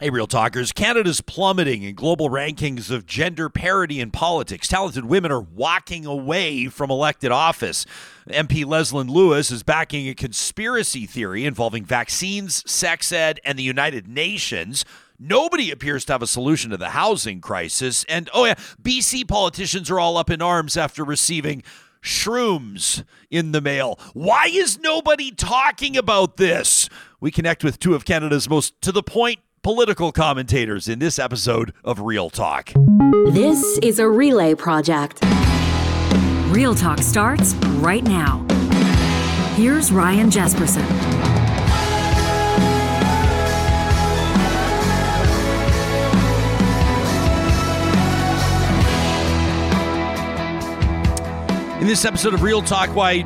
Hey, Real Talkers. Canada's plummeting in global rankings of gender parity in politics. Talented women are walking away from elected office. MP Leslyn Lewis is backing a conspiracy theory involving vaccines, sex ed, and the United Nations. Nobody appears to have a solution to the housing crisis. And oh, yeah, BC politicians are all up in arms after receiving shrooms in the mail. Why is nobody talking about this? We connect with two of Canada's most to the point political commentators in this episode of Real Talk. This is a relay project. Real Talk starts right now. Here's Ryan Jespersen. In this episode of Real Talk, why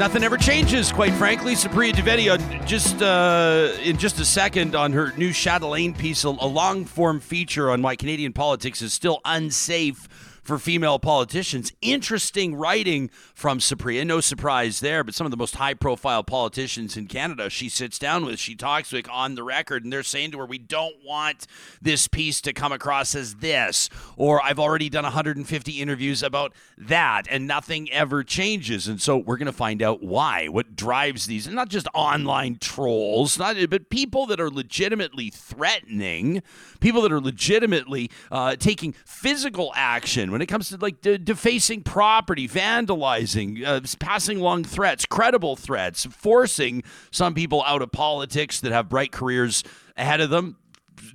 nothing ever changes, quite frankly. Supriya Dwivedi, uh, just uh, in just a second on her new Chatelaine piece, a long form feature on why Canadian politics is still unsafe for female politicians. Interesting writing from Supriya. No surprise there, but some of the most high profile politicians in Canada she sits down with, she talks with on the record, and they're saying to her, We don't want this piece to come across as this, or I've already done 150 interviews about that, and nothing ever changes. And so we're going to find out why, what drives these, and not just online trolls, not but people that are legitimately threatening, people that are legitimately uh, taking physical action when it comes to like de- defacing property, vandalizing, uh, passing along threats, credible threats, forcing some people out of politics that have bright careers ahead of them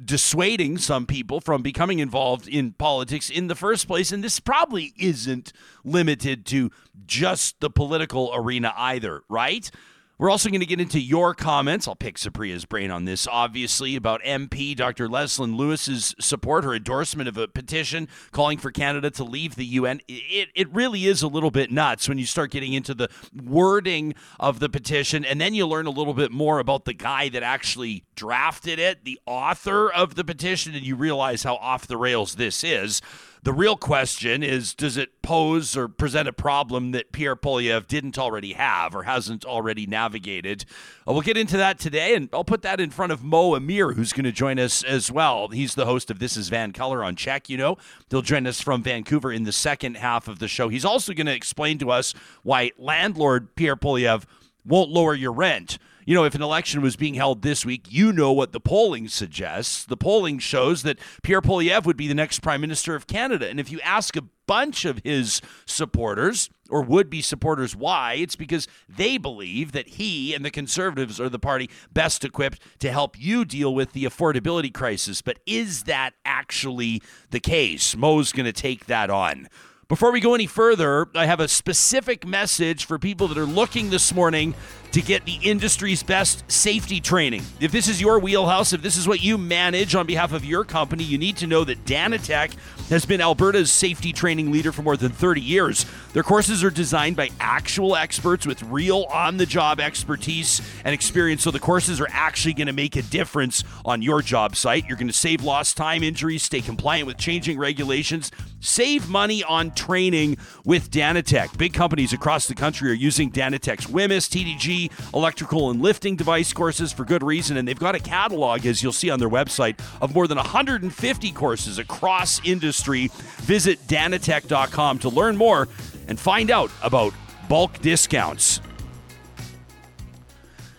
dissuading some people from becoming involved in politics in the first place. And this probably isn't limited to just the political arena either, right? We're also going to get into your comments. I'll pick Supriya's brain on this, obviously, about MP Dr. Leslyn Lewis's support, her endorsement of a petition calling for Canada to leave the UN. It, it really is a little bit nuts when you start getting into the wording of the petition, and then you learn a little bit more about the guy that actually drafted it, the author of the petition, and you realize how off the rails this is. The real question is does it pose or present a problem that Pierre Poilievre didn't already have or hasn't already navigated? Uh, we'll get into that today, and I'll put that in front of Mo Amir, who's going to join us as well. He's the host of This is VanColour on Check, you know. He'll join us from Vancouver in the second half of the show. He's also going to explain to us why landlord Pierre Poilievre won't lower your rent you know, if an election was being held this week, you know what the polling suggests. The polling shows that Pierre Poilievre would be the next prime minister of Canada. And if you ask a bunch of his supporters or would be supporters why, it's because they believe that he and the conservatives are the party best equipped to help you deal with the affordability crisis. But is that actually the case? Mo's going to take that on. Before we go any further, I have a specific message for people that are looking this morning to get the industry's best safety training. If this is your wheelhouse, if this is what you manage on behalf of your company, you need to know that Danatec has been Alberta's safety training leader for more than 30 years. Their courses are designed by actual experts with real on the job expertise and experience, so the courses are actually going to make a difference on your job site. You're going to save lost time, injuries, stay compliant with changing regulations, save money on training with Danatec. Big companies across the country are using Danatec's WHMIS, TDG, electrical and lifting device courses for good reason. And they've got a catalog, as you'll see on their website, of more than 150 courses across industry. Visit danatec.com to learn more and find out about bulk discounts.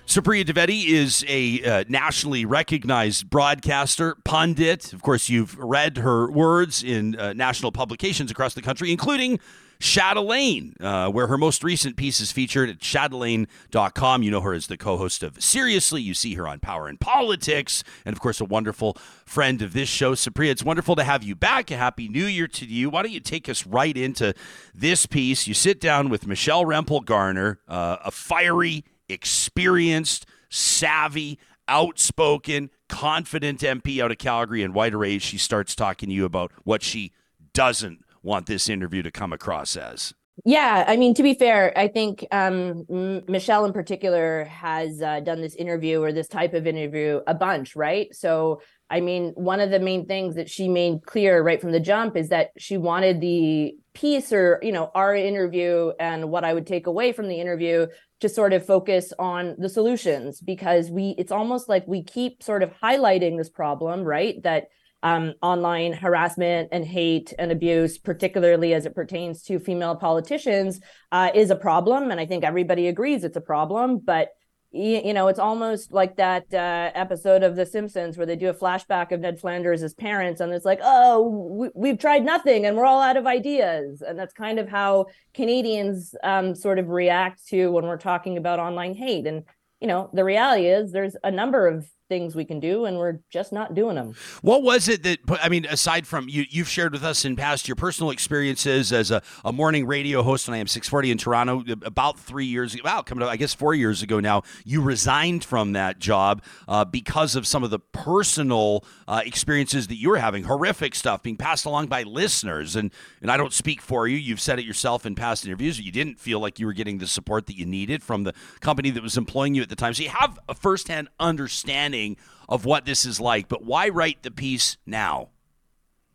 Supriya Dwivedi is a uh, nationally recognized broadcaster, pundit. Of course, you've read her words in uh, national publications across the country, including Chatelaine, uh, where her most recent piece is featured at chatelaine.com. You know her as the co host of Seriously. You see her on Power and Politics, and of course, a wonderful friend of this show. Supriya, it's wonderful to have you back. A happy new year to you. Why don't you take us right into this piece? You sit down with Michelle Rempel Garner, uh, a fiery, experienced, savvy, outspoken, confident MP out of Calgary and White Array. She starts talking to you about what she doesn't want this interview to come across as. Yeah, I mean, to be fair, I think um, M- Michelle in particular has uh, done this interview or this type of interview a bunch, right? So, I mean, one of the main things that she made clear right from the jump is that she wanted the piece or, you know, our interview and what I would take away from the interview to sort of focus on the solutions because we it's almost like we keep sort of highlighting this problem right that um, online harassment and hate and abuse particularly as it pertains to female politicians uh, is a problem and i think everybody agrees it's a problem but you know, it's almost like that uh, episode of The Simpsons where they do a flashback of Ned Flanders parents, and it's like, oh, we, have tried nothing, and we're all out of ideas, and that's kind of how Canadians um, sort of react to when we're talking about online hate. And you know, the reality is there's a number of things we can do and we're just not doing them what was it that i mean aside from you you've shared with us in past your personal experiences as a, a morning radio host on am 640 in toronto about three years ago wow coming up i guess four years ago now you resigned from that job uh, because of some of the personal uh, experiences that you were having horrific stuff being passed along by listeners and and i don't speak for you. You've said it yourself in past interviews you didn't feel like you were getting the support that you needed from the company that was employing you at the time. So you have a firsthand understanding understanding of what this is like. But why write the piece now?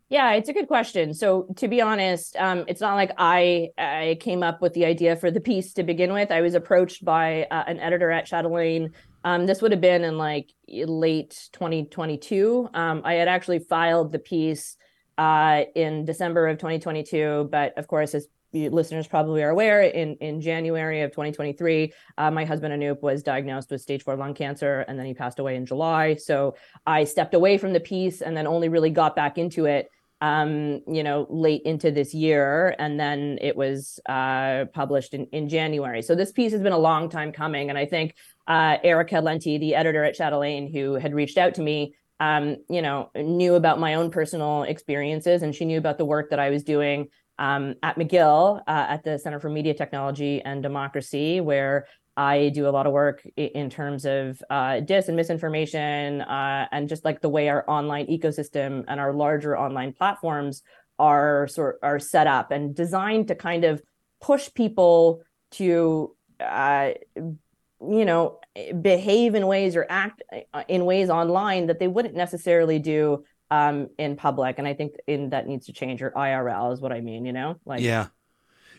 Yeah, it's a good question. So to be honest, um, it's not like I I came up with the idea for the piece to begin with. I was approached by uh, an editor at Chatelaine. Um, this would have been in like late 2022. Um, I had actually filed the piece uh, in December of 2022, but of course, as listeners probably are aware, in, in January of 2023, uh, my husband Anup was diagnosed with stage four lung cancer, and then he passed away in July. So I stepped away from the piece and then only really got back into it, um, you know, late into this year. And then it was uh, published in, in January. So this piece has been a long time coming. And I think uh, Erica Lenti, the editor at Chatelaine, who had reached out to me, um, you know, knew about my own personal experiences and she knew about the work that I was doing um, at McGill uh, at the Center for Media Technology and Democracy, where I do a lot of work in terms of uh, dis and misinformation, uh, and just like the way our online ecosystem and our larger online platforms are sort are set up and designed to kind of push people to, uh, you know, behave in ways or act uh, in ways online that they wouldn't necessarily do um, in public, and I think in that needs to change. Or IRL is what I mean. You know, like yeah.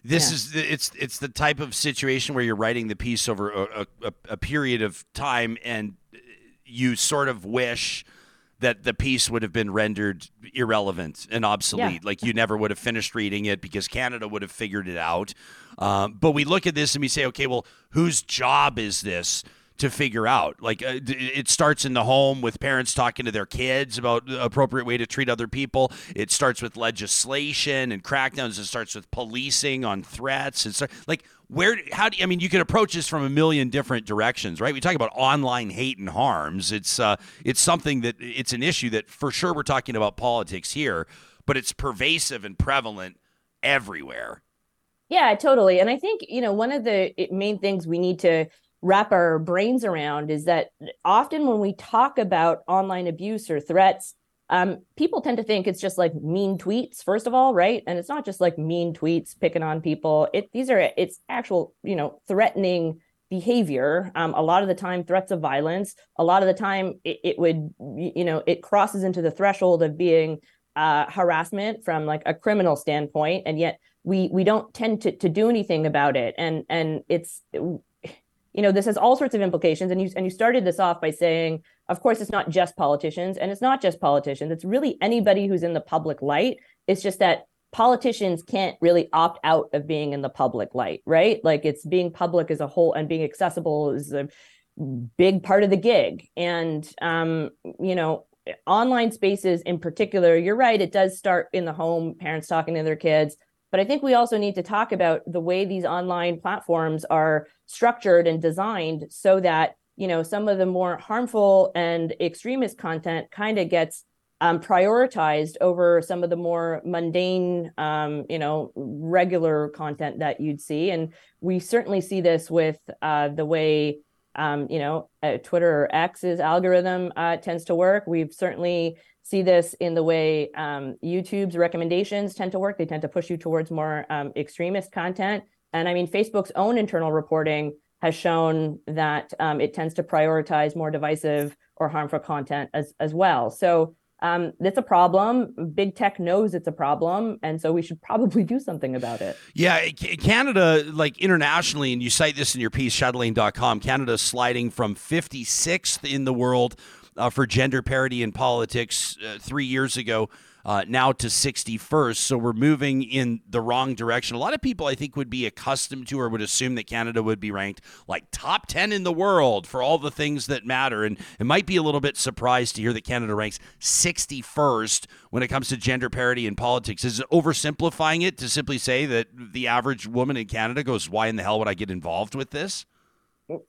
This yeah. is it's it's the type of situation where you're writing the piece over a, a, a period of time, and you sort of wish that the piece would have been rendered irrelevant and obsolete. Yeah. Like you never would have finished reading it because Canada would have figured it out. Um, but we look at this and we say, okay, well, whose job is this? To figure out. Like uh, it starts in the home with parents talking to their kids about the appropriate way to treat other people. It starts with legislation and crackdowns. It starts with policing on threats. It's like where how do I mean you can approach this from a million different directions, right? We talk about online hate and harms. It's uh, it's something that it's an issue that for sure we're talking about politics here, but it's pervasive and prevalent everywhere. Yeah, totally. And I think, you know, one of the main things we need to wrap our brains around is that often when we talk about online abuse or threats, um, people tend to think it's just like mean tweets, first of all, right? And it's not just like mean tweets picking on people. It these are it's actual, you know, threatening behavior. Um, a lot of the time, threats of violence. A lot of the time, it, it would, you know, it crosses into the threshold of being uh, harassment from like a criminal standpoint, and yet we we don't tend to to do anything about it. And and it's you know this has all sorts of implications. And you and you started this off by saying of course it's not just politicians and it's not just politicians. It's really anybody who's in the public light. It's just that politicians can't really opt out of being in the public light right? Like it's being public as a whole and being accessible is a big part of the gig. And um you know online spaces in particular you're right it does start in the home parents talking to their kids but I think we also need to talk about the way these online platforms are structured and designed so that, you know, some of the more harmful and extremist content kind of gets um, prioritized over some of the more mundane, um, you know, regular content that you'd see. And we certainly see this with uh, the way, um, you know, uh, Twitter or X's algorithm uh, tends to work. We've certainly see this in the way um, YouTube's recommendations tend to work. They tend to push you towards more um, extremist content. And I mean, Facebook's own internal reporting has shown that um, it tends to prioritize more divisive or harmful content as, as well. So, um, it's a problem. Big tech knows it's a problem, and so we should probably do something about it. Yeah, Canada, like internationally, and you cite this in your piece, Chatelaine.com, Canada sliding from 56th in the world uh, for gender parity in politics uh, three years ago uh, now to 61st. So we're moving in the wrong direction. A lot of people, I think, would be accustomed to or would assume that Canada would be ranked like top 10 in the world for all the things that matter. And it might be a little bit surprised to hear that Canada ranks 61st when it comes to gender parity in politics. Is oversimplifying it to simply say that the average woman in Canada goes, Why in the hell would I get involved with this?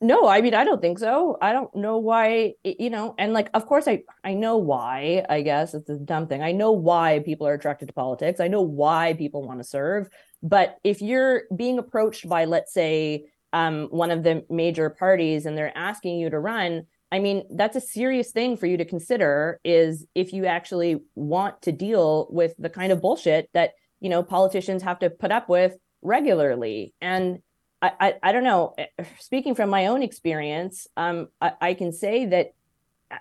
No i mean i don't think so. I don't know why you know and like of course i i know why i guess it's a dumb thing. I know why people are attracted to politics. I know why people want to serve. But if you're being approached by let's say um, one of the major parties and they're asking you to run i mean that's a serious thing for you to consider is if you actually want to deal with the kind of bullshit that you know politicians have to put up with regularly. And I, I, don't know. Eh, speaking from my own experience, um, I, I can say that uh,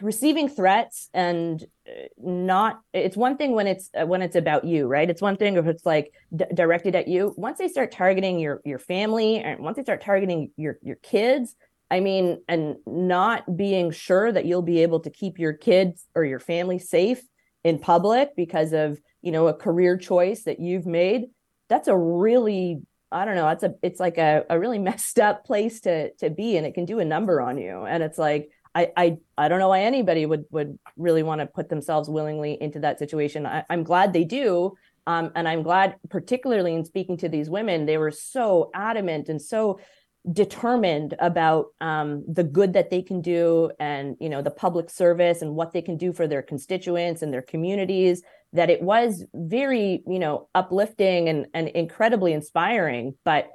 receiving threats and uh, not it's one thing when it's when it's about you right it's one thing if it's like d- directed at you once they start targeting your your family and once they start targeting your your kids i mean and not being sure that you'll be able to keep your kids or your family safe in public because of you know a career choice that you've made that's a really I don't know, it's a it's like a, a really messed up place to to be and it can do a number on you. And it's like I I I don't know why anybody would would really want to put themselves willingly into that situation. I, I'm glad they do. Um, and I'm glad, particularly in speaking to these women, they were so adamant and so determined about um, the good that they can do and you know the public service and what they can do for their constituents and their communities that it was very you know uplifting and, and incredibly inspiring but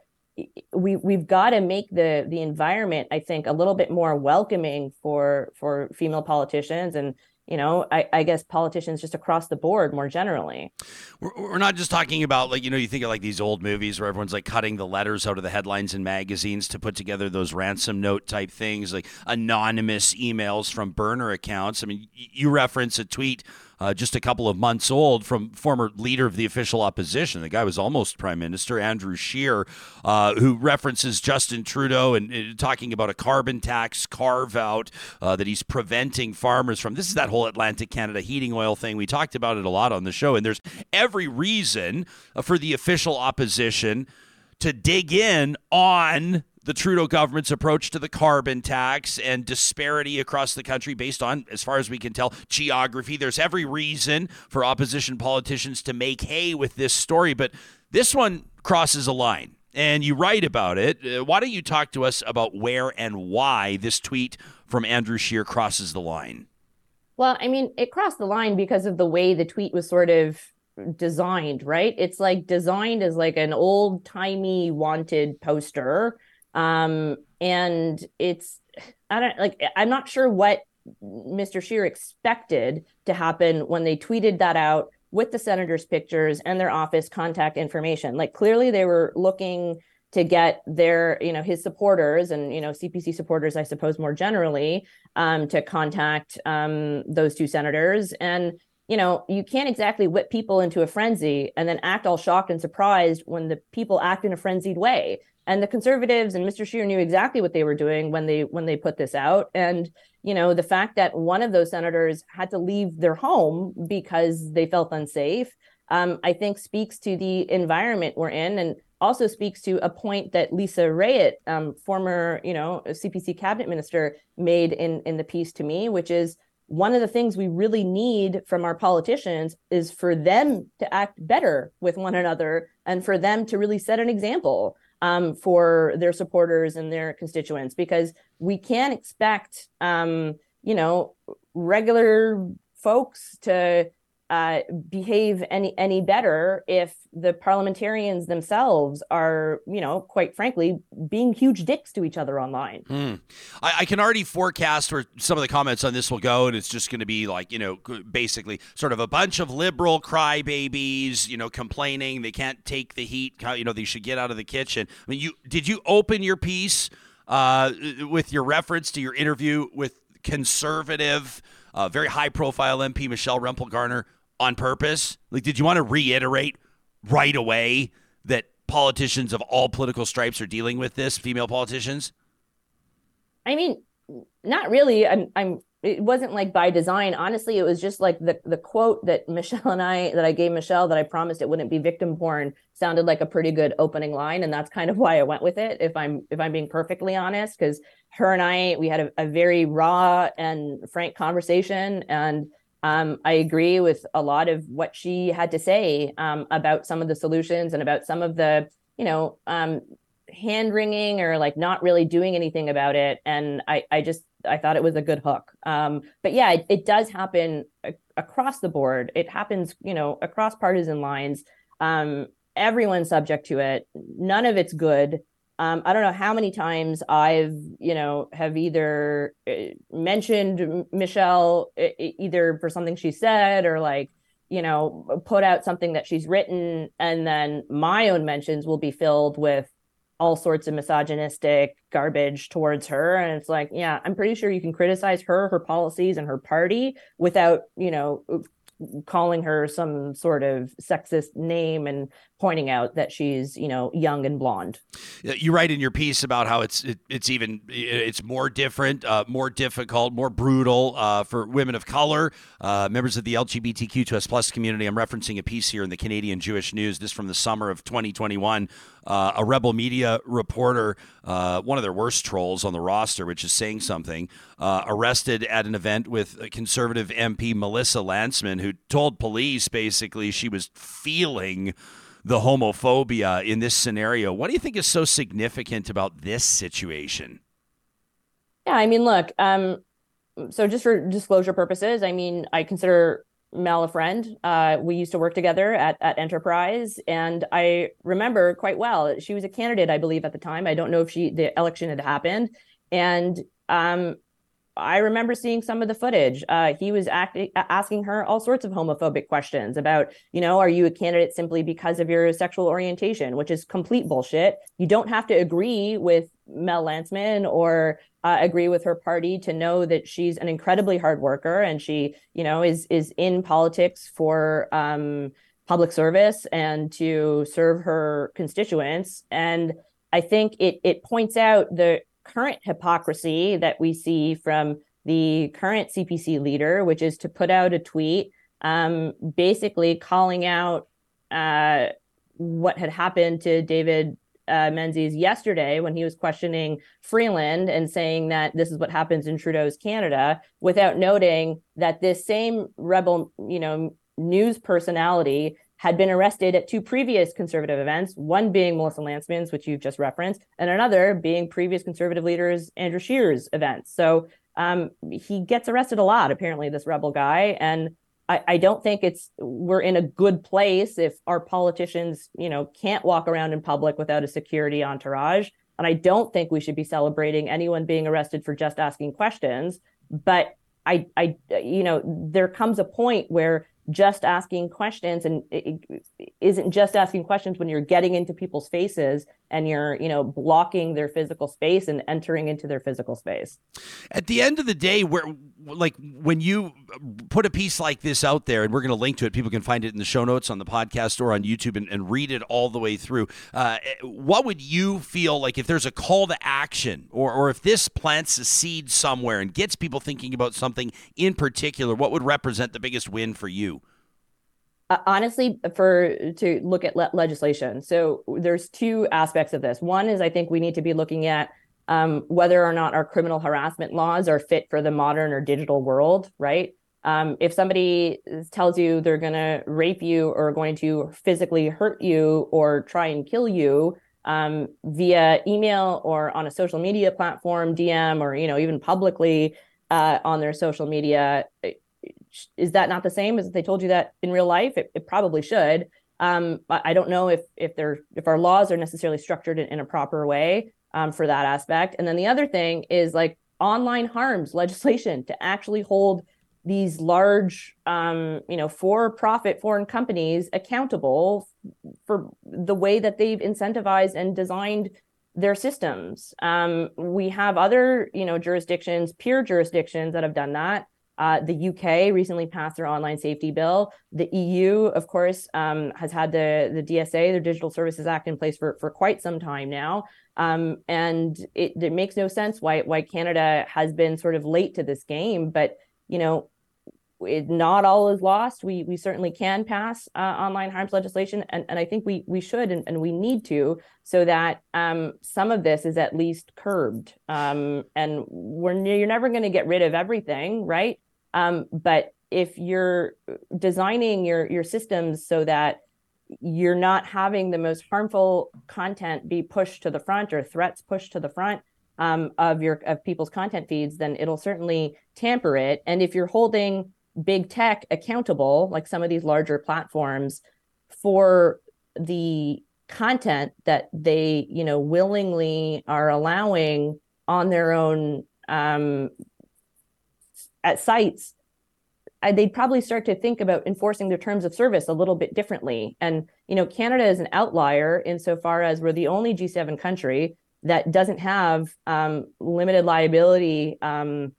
we we've got to make the the environment i think a little bit more welcoming for for female politicians and you know, I, I, guess politicians just across the board more generally. We're, we're, not just talking about like, you know, you think of like these old movies where everyone's like cutting the letters out of the headlines in magazines to put together those ransom note type things, like anonymous emails from burner accounts. I mean, you reference a tweet uh, just a couple of months old from former leader of the official opposition. The guy was almost prime minister, Andrew Scheer, uh, who references Justin Trudeau and, uh, talking about a carbon tax carve out uh, that he's preventing farmers from. This is that whole Atlantic Canada heating oil thing. We talked about it a lot on the show, and there's every reason uh, for the official opposition to dig in on the Trudeau government's approach to the carbon tax and disparity across the country based on, as far as we can tell, geography. There's every reason for opposition politicians to make hay with this story, but this one crosses a line. And you write about it. Uh, why don't you talk to us about where and why this tweet from Andrew Scheer crosses the line? Well, I mean, it crossed the line because of the way the tweet was sort of designed, right? It's like designed as like an old timey wanted poster um, and it's, I don't like, I'm not sure what Mr. Scheer expected to happen when they tweeted that out with the senators' pictures and their office contact information. Like clearly they were looking to get their, you know, his supporters and you know CPC supporters, I suppose more generally, um, to contact um, those two senators. And you know, you can't exactly whip people into a frenzy and then act all shocked and surprised when the people act in a frenzied way and the conservatives and Mr. Scheer knew exactly what they were doing when they when they put this out and you know the fact that one of those senators had to leave their home because they felt unsafe um, I think speaks to the environment we're in and also speaks to a point that Lisa Raitt, um, former you know CPC cabinet minister, made in in the piece to me, which is one of the things we really need from our politicians is for them to act better with one another and for them to really set an example um, for their supporters and their constituents because we can't expect um, you know regular folks to uh, behave any any better if the parliamentarians themselves are, you know, quite frankly, being huge dicks to each other online. Hmm. I, I, can already forecast where some of the comments on this will go, and it's just going to be like, you know, basically sort of a bunch of liberal crybabies, you know, complaining they can't take the heat, you know, they should get out of the kitchen. I mean, you did you open your piece uh, with your reference to your interview with conservative uh, very high profile MP Michelle Rempel Garner on purpose? Like, did you want to reiterate right away that politicians of all political stripes are dealing with this, female politicians? I mean, not really. I'm, I'm, it wasn't like by design. Honestly, it was just like the the quote that Michelle and I that I gave Michelle that I promised it wouldn't be victim porn sounded like a pretty good opening line, and that's kind of why I went with it. If I'm if I'm being perfectly honest, because her and I we had a, a very raw and frank conversation, and um, I agree with a lot of what she had to say um, about some of the solutions and about some of the, you know, um, hand wringing or like not really doing anything about it. And I, I just, I thought it was a good hook. Um, but yeah, it, it does happen a- across the board. It happens, you know, across partisan lines. Um, everyone's subject to it. None of it's good. Um, I don't know how many times I've, you know, have either uh, mentioned Michelle either for something she said or like, you know, put out something that she's written, and then my own mentions will be filled with all sorts of misogynistic garbage towards her and it's like yeah i'm pretty sure you can criticize her her policies and her party without you know calling her some sort of sexist name and pointing out that she's you know young and blonde. You write in your piece about how it's it, it's even it's more different uh, more difficult more brutal uh, for women of color uh, members of the lgbtq2s plus community. I'm referencing a piece here in the canadian jewish news this from the summer of 2021 uh, a rebel media reporter uh, one of their worst trolls on the roster which is saying something uh, arrested at an event with conservative mp melissa lantsman who told police basically she was feeling the homophobia in this scenario. What do you think is so significant about this situation? Yeah, I mean, look, um, so just for disclosure purposes, I mean, I consider Mel a friend. Uh, we used to work together at, at Enterprise, and I remember quite well. She was a candidate, I believe, at the time. I don't know if she the election had happened, and um, I remember seeing some of the footage. Uh, he was asking her all sorts of homophobic questions about, you know, are you a candidate simply because of your sexual orientation, which is complete bullshit. You don't have to agree with Mel Lantsman or uh, agree with her party to know that she's an incredibly hard worker and she, you know, is is in politics for um, public service and to serve her constituents. And I think it it points out the current hypocrisy that we see from the current CPC leader, which is to put out a tweet um, basically calling out uh, what had happened to David uh, Menzies yesterday when he was questioning Freeland and saying that this is what happens in Trudeau's Canada, without noting that this same rebel, you know, news personality had been arrested at two previous conservative events, one being Melissa Lantsman's, which you've just referenced, and another being previous conservative leaders Andrew Scheer's events. So um, he gets arrested a lot, apparently, this rebel guy. And I, I don't think it's we're in a good place if our politicians, you know, can't walk around in public without a security entourage. And I don't think we should be celebrating anyone being arrested for just asking questions. But I, I, you know, there comes a point where just asking questions and it isn't just asking questions when you're getting into people's faces and you're you know blocking their physical space and entering into their physical space. At the end of the day where like when you put a piece like this out there and we're going to link to it people can find it in the show notes on the podcast or on youtube and, and read it all the way through. Uh, what would you feel like if there's a call to action or, or if this plants a seed somewhere and gets people thinking about something in particular what would represent the biggest win for you uh, honestly for to look at le- legislation. So there's two aspects of this. One is i think we need to be looking at um, whether or not our criminal harassment laws are fit for the modern or digital world right? Um, if somebody tells you they're going to rape you or going to physically hurt you or try and kill you um, via email or on a social media platform dm or you know even publicly uh, on their social media is that not the same as if they told you that in real life? It, it probably should. Um, I don't know if if they're if our laws are necessarily structured in, in a proper way um, for that aspect. And then the other thing is like online harms legislation to actually hold these large, um, you know, for-profit foreign companies accountable for the way that they've incentivized and designed their systems. Um, we have other, you know, jurisdictions, peer jurisdictions that have done that. Uh, the UK recently passed their online safety bill. The EU, of course, um, has had the the DSA, the Digital Services Act, in place for for quite some time now. Um, and it, it makes no sense why why Canada has been sort of late to this game. But you know, it, not all is lost. We we certainly can pass uh, online harms legislation, and, and I think we we should and, and we need to, so that um, some of this is at least curbed. Um, and we're you're never going to get rid of everything, right? Um, but if you're designing your your systems so that you're not having the most harmful content be pushed to the front or threats pushed to the front um, of your of people's content feeds, then it'll certainly tamper it. And if you're holding big tech accountable, like some of these larger platforms, for the content that they you know willingly are allowing on their own um, at sites they'd probably start to think about enforcing their terms of service a little bit differently. And you know, Canada is an outlier insofar as we're the only G7 country that doesn't have um, limited liability, um,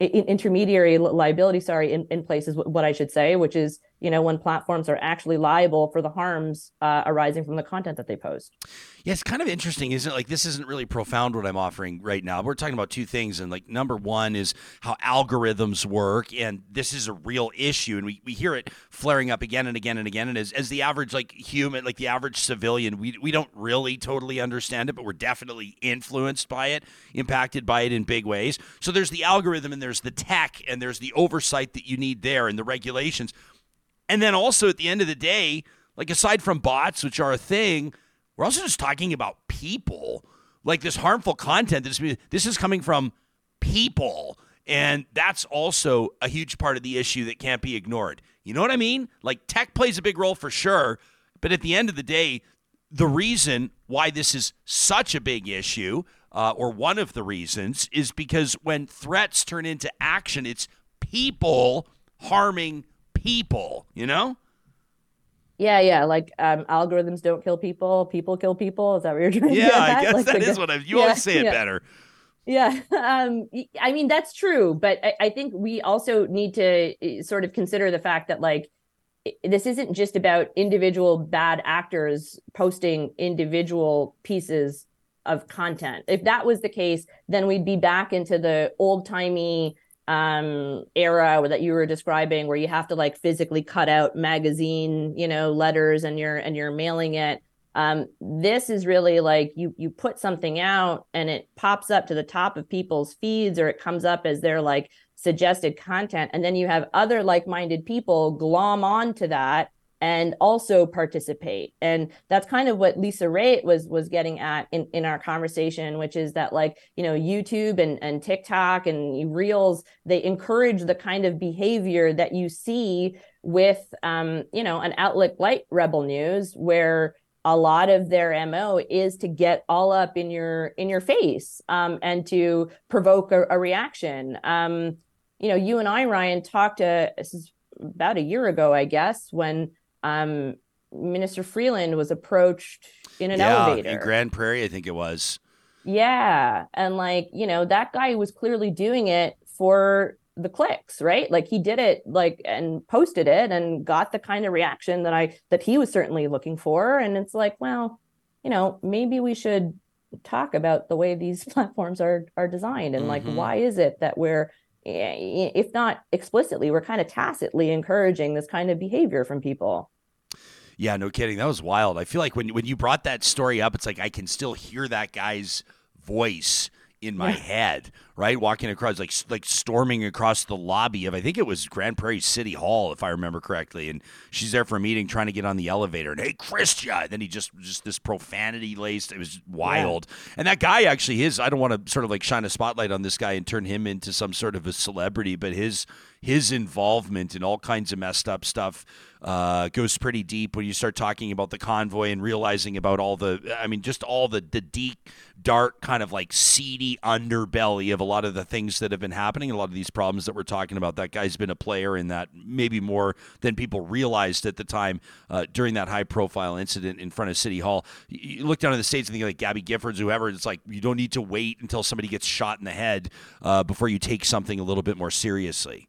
intermediary liability, sorry, in, in place is what I should say, which is you know when platforms are actually liable for the harms uh, arising from the content that they post. Yeah it's kind of interesting isn't it? Like this isn't really profound what i'm offering right now. We're talking about two things and like number one is how algorithms work and this is a real issue and we, we hear it flaring up again and again and again and as, as the average like human like the average civilian we, we don't really totally understand it but we're definitely influenced by it impacted by it in big ways. So there's the algorithm and there's the tech and there's the oversight that you need there and the regulations and then also at the end of the day, like aside from bots, which are a thing, we're also just talking about people. Like this harmful content. This this is coming from people, and that's also a huge part of the issue that can't be ignored. You know what I mean? Like tech plays a big role for sure, but at the end of the day, the reason why this is such a big issue, uh, or one of the reasons, is because when threats turn into action, it's people harming people, you know? Yeah, yeah. Like um, algorithms don't kill people, people kill people. Is that what you're trying yeah, to Yeah, I guess like, that is what I you yeah, always say it yeah. better. Yeah. Um, I mean, that's true. But I, I think we also need to eh, sort of consider the fact that, like, this isn't just about individual bad actors posting individual pieces of content. If that was the case, then we'd be back into the old timey um era that you were describing where you have to like physically cut out magazine you know letters and you're and you're mailing it. Um this is really like you you put something out and it pops up to the top of people's feeds or it comes up as their like suggested content. And then you have other like-minded people glom onto that and also participate. And that's kind of what lisa raitt was was getting at in, in our conversation which is that like you know youtube and, and tiktok and reels they encourage the kind of behavior that you see with um, you know an outlet like rebel news where a lot of their mo is to get all up in your in your face um, and to provoke a, a reaction. Um, you know you and i ryan talked to this is about a year ago i guess when um, Minister Freeland was approached in an yeah, elevator in Grande Prairie, I think it was. Yeah, and like you know, that guy was clearly doing it for the clicks, right? Like he did it like and posted it and got the kind of reaction that I that he was certainly looking for. And it's like, well, you know, maybe we should talk about the way these platforms are are designed and mm-hmm. like why is it that we're Eh, if not explicitly, we're kind of tacitly encouraging this kind of behavior from people. Yeah, no kidding. That was wild. I feel like when when you brought that story up, it's like I can still hear that guy's voice in my head, right? Walking across, like like storming across the lobby of I think it was Grande Prairie City Hall, if I remember correctly. And she's there for a meeting, trying to get on the elevator. And hey, Chrystia, then he just just this profanity laced. It was wild. Yeah. And that guy actually, his I don't want to sort of like shine a spotlight on this guy and turn him into some sort of a celebrity, but his his involvement in all kinds of messed up stuff uh, goes pretty deep when you start talking about the convoy and realizing about all the, I mean, just all the, the deep, dark, kind of like seedy underbelly of a lot of the things that have been happening, a lot of these problems that we're talking about. That guy's been a player in that maybe more than people realized at the time uh, during that high profile incident in front of City Hall. You look down in the States and think like Gabby Giffords, whoever, it's like you don't need to wait until somebody gets shot in the head uh, before you take something a little bit more seriously.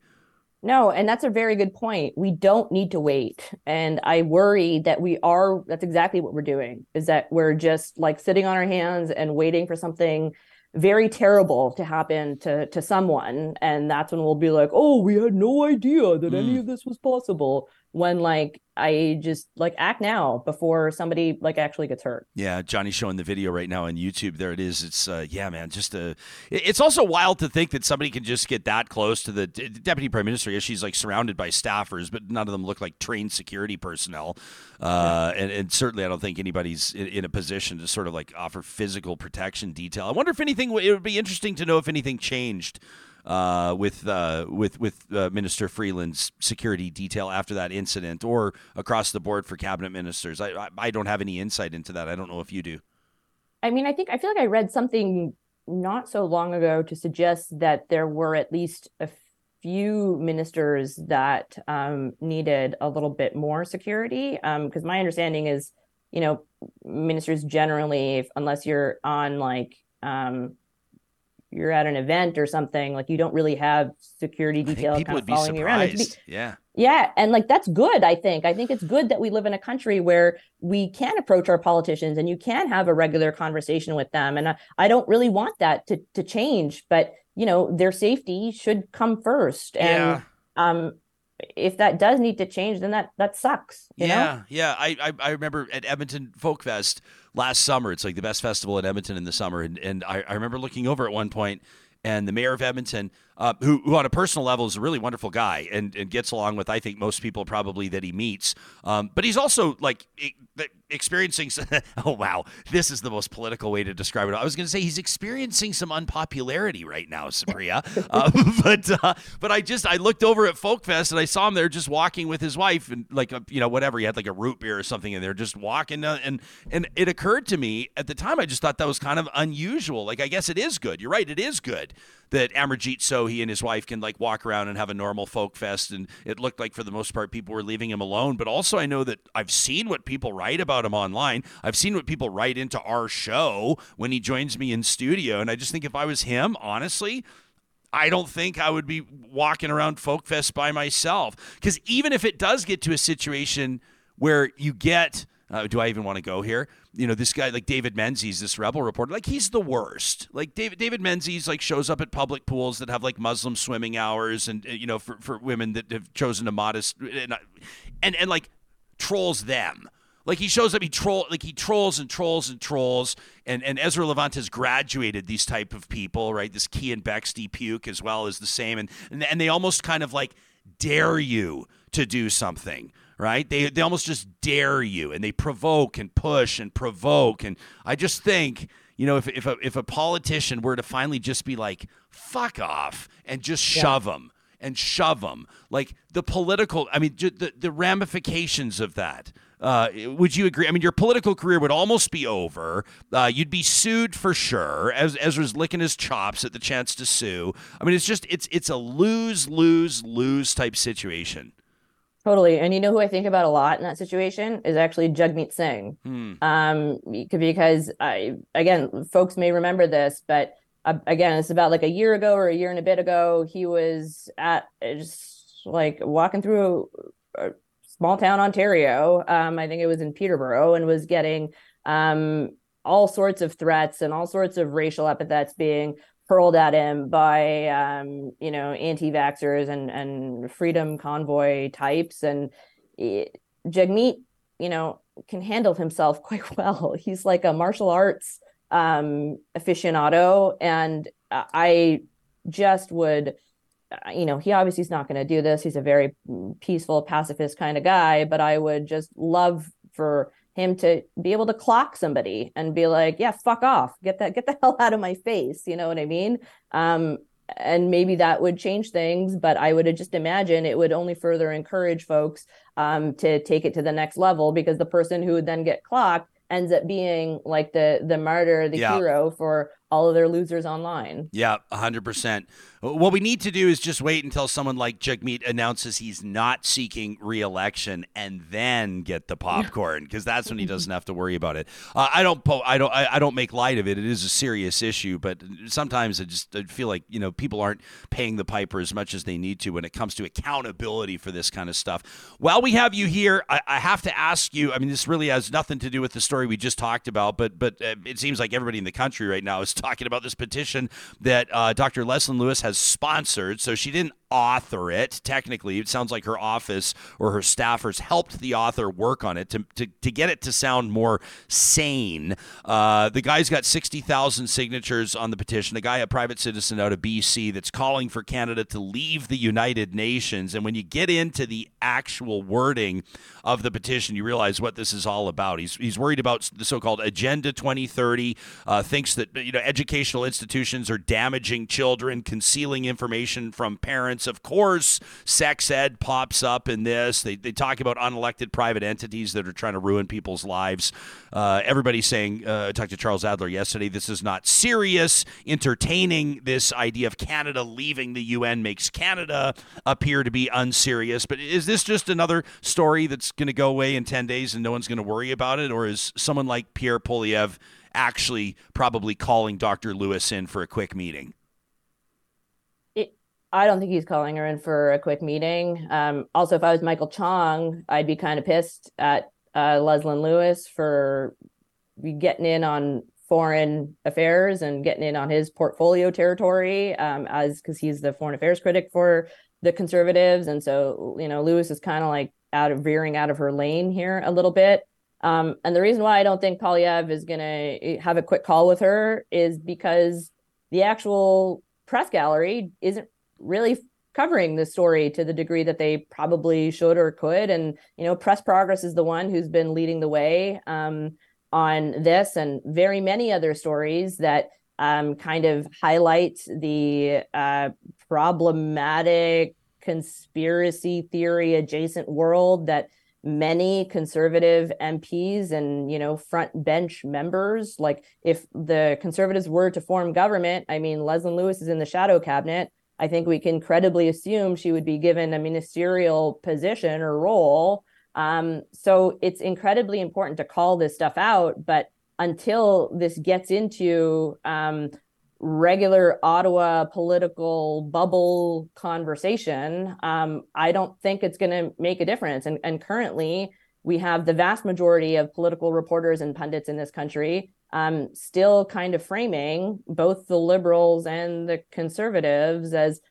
No, and that's a very good point. We don't need to wait. And I worry that we are, that's exactly what we're doing, is that we're just like sitting on our hands and waiting for something very terrible to happen to to someone and that's when we'll be like oh we had no idea that mm. any of this was possible when like I just like act now before somebody like actually gets hurt. Yeah, Johnny's showing the video right now on YouTube. There it is. It's uh, yeah, man. Just a. It's also wild to think that somebody can just get that close to the deputy prime minister. Yeah, she's like surrounded by staffers, but none of them look like trained security personnel. Uh, and, and certainly, I don't think anybody's in, in, a position to sort of like offer physical protection detail. I wonder if anything. It would be interesting to know if anything changed uh, with uh, with with uh, Minister Freeland's security detail after that incident, or across the board for cabinet ministers. I, I, don't have any insight into that. I don't know if you do. I mean, I think I feel like I read something not so long ago to suggest that there were at least a few ministers that um, needed a little bit more security. Because um, my understanding is, you know, ministers generally, if, unless you're on like um, you're at an event or something, like you don't really have security detail kind of following you around. Be, yeah. Yeah. And like that's good, I think. I think it's good that we live in a country where we can approach our politicians and you can have a regular conversation with them. And I, I don't really want that to to change, but you know, their safety should come first. And yeah. um if that does need to change, then that that sucks. yeah, know? yeah. I, I, I remember at Edmonton Folk Fest last summer. It's like the best festival in Edmonton in the summer, and and I, I remember looking over at one point and the mayor of Edmonton, uh, who, who on a personal level is a really wonderful guy and, and gets along with I think most people probably that he meets. Um, but he's also like experiencing. oh wow, this is the most political way to describe it. I was going to say he's experiencing some unpopularity right now, Supriya. uh, but uh, but I just I looked over at Folkfest and I saw him there just walking with his wife and like a, you know whatever he had like a root beer or something and they're just walking uh, and and it occurred to me at the time I just thought that was kind of unusual. Like I guess it is good. You're right, it is good that Amarjeet Sohi and his wife can like walk around and have a normal folk fest. And it looked like for the most part people were leaving him alone. But also, I know that I've seen what people write about him online. I've seen what people write into our show when he joins me in studio. And I just think if I was him, honestly, I don't think I would be walking around Folk Fest by myself. Because even if it does get to a situation where you get, uh, do I even want to go here? You know, this guy like David Menzies, this rebel reporter, like he's the worst. Like David David Menzies like shows up at public pools that have like Muslim swimming hours and uh, you know for, for women that have chosen a modest and uh, and, and like trolls them. Like he shows up, he troll like he trolls and trolls and trolls, and and Ezra Levant has graduated these type of people, right? This Key Keean Bexte puke as well as the same, and and, and they almost kind of like dare you to do something right? They they almost just dare you and they provoke and push and provoke. And I just think, you know, if if a, if a politician were to finally just be like, fuck off and just shove yeah. them and shove them, like the political, I mean, the, the ramifications of that. Uh, would you agree? I mean, your political career would almost be over. Uh, you'd be sued for sure. As Ezra's licking his chops at the chance to sue. I mean, it's just it's it's a lose lose lose type situation. Totally. And you know who I think about a lot in that situation is actually Jagmeet Singh. Hmm. Um, because I, again, folks may remember this, but uh, again, it's about like a year ago or a year and a bit ago. He was at just like walking through a, a small town Ontario. Um, I think it was in Peterborough and was getting um, all sorts of threats and all sorts of racial epithets being hurled at him by um, you know anti-vaxxers and and freedom convoy types. And it, Jagmeet you know can handle himself quite well. He's like a martial arts um, aficionado. And I just would uh, you know he obviously is not going to do this. He's a very peaceful pacifist kind of guy. But I would just love for him to be able to clock somebody and be like, yeah, fuck off, get that, get the hell out of my face. You know what I mean? Um, and maybe that would change things, but I would just imagine it would only further encourage folks um, to take it to the next level because the person who would then get clocked ends up being like the the martyr, the yeah. hero for all of their losers online. Yeah, 100%. What we need to do is just wait until someone like Jagmeet announces he's not seeking re-election and then get the popcorn because that's when he doesn't have to worry about it. Uh, I don't po- I don't I, I, don't make light of it. It is a serious issue, but sometimes I just I feel like, you know, people aren't paying the piper as much as they need to when it comes to accountability for this kind of stuff. While we have you here, I, I have to ask you, I mean this really has nothing to do with the story we just talked about, but but uh, it seems like everybody in the country right now is talking about this petition that uh, Dr. Leslyn Lewis has sponsored. So she didn't author it. Technically, it sounds like her office or her staffers helped the author work on it to, to, to get it to sound more sane. Uh, the guy's got 60,000 signatures on the petition, a guy, a private citizen out of BC, that's calling for Canada to leave the United Nations. And when you get into the actual wording of the petition, you realize what this is all about. He's, he's worried about the so called Agenda 2030, uh, thinks that you know educational institutions are damaging children, concealing information from parents of course, sex ed pops up in this. They, they talk about unelected private entities that are trying to ruin people's lives. Uh, everybody's saying, uh, I talked to Charles Adler yesterday, this is not serious. Entertaining this idea of Canada leaving the UN makes Canada appear to be unserious. But is this just another story that's going to go away in 10 days and no one's going to worry about it? Or is someone like Pierre Poilievre actually probably calling Dr. Lewis in for a quick meeting? I don't think he's calling her in for a quick meeting. Um, also, if I was Michael Chong, I'd be kind of pissed at uh, Leslyn Lewis for getting in on foreign affairs and getting in on his portfolio territory um, as because he's the foreign affairs critic for the conservatives. And so, you know, Lewis is kind of like out of veering out of her lane here a little bit. Um, and the reason why I don't think Poilievre is going to have a quick call with her is because the actual press gallery isn't really covering the story to the degree that they probably should or could. And, you know, Press Progress is the one who's been leading the way um, on this and very many other stories that um, kind of highlight the uh, problematic conspiracy theory adjacent world that many conservative MPs and you know front bench members like if the conservatives were to form government I mean Leslyn Lewis is in the shadow cabinet I think we can credibly assume she would be given a ministerial position or role. Um, so it's incredibly important to call this stuff out. But until this gets into um, regular Ottawa political bubble conversation, um, I don't think it's going to make a difference. And, and currently, we have the vast majority of political reporters and pundits in this country um, still kind of framing both the liberals and the conservatives as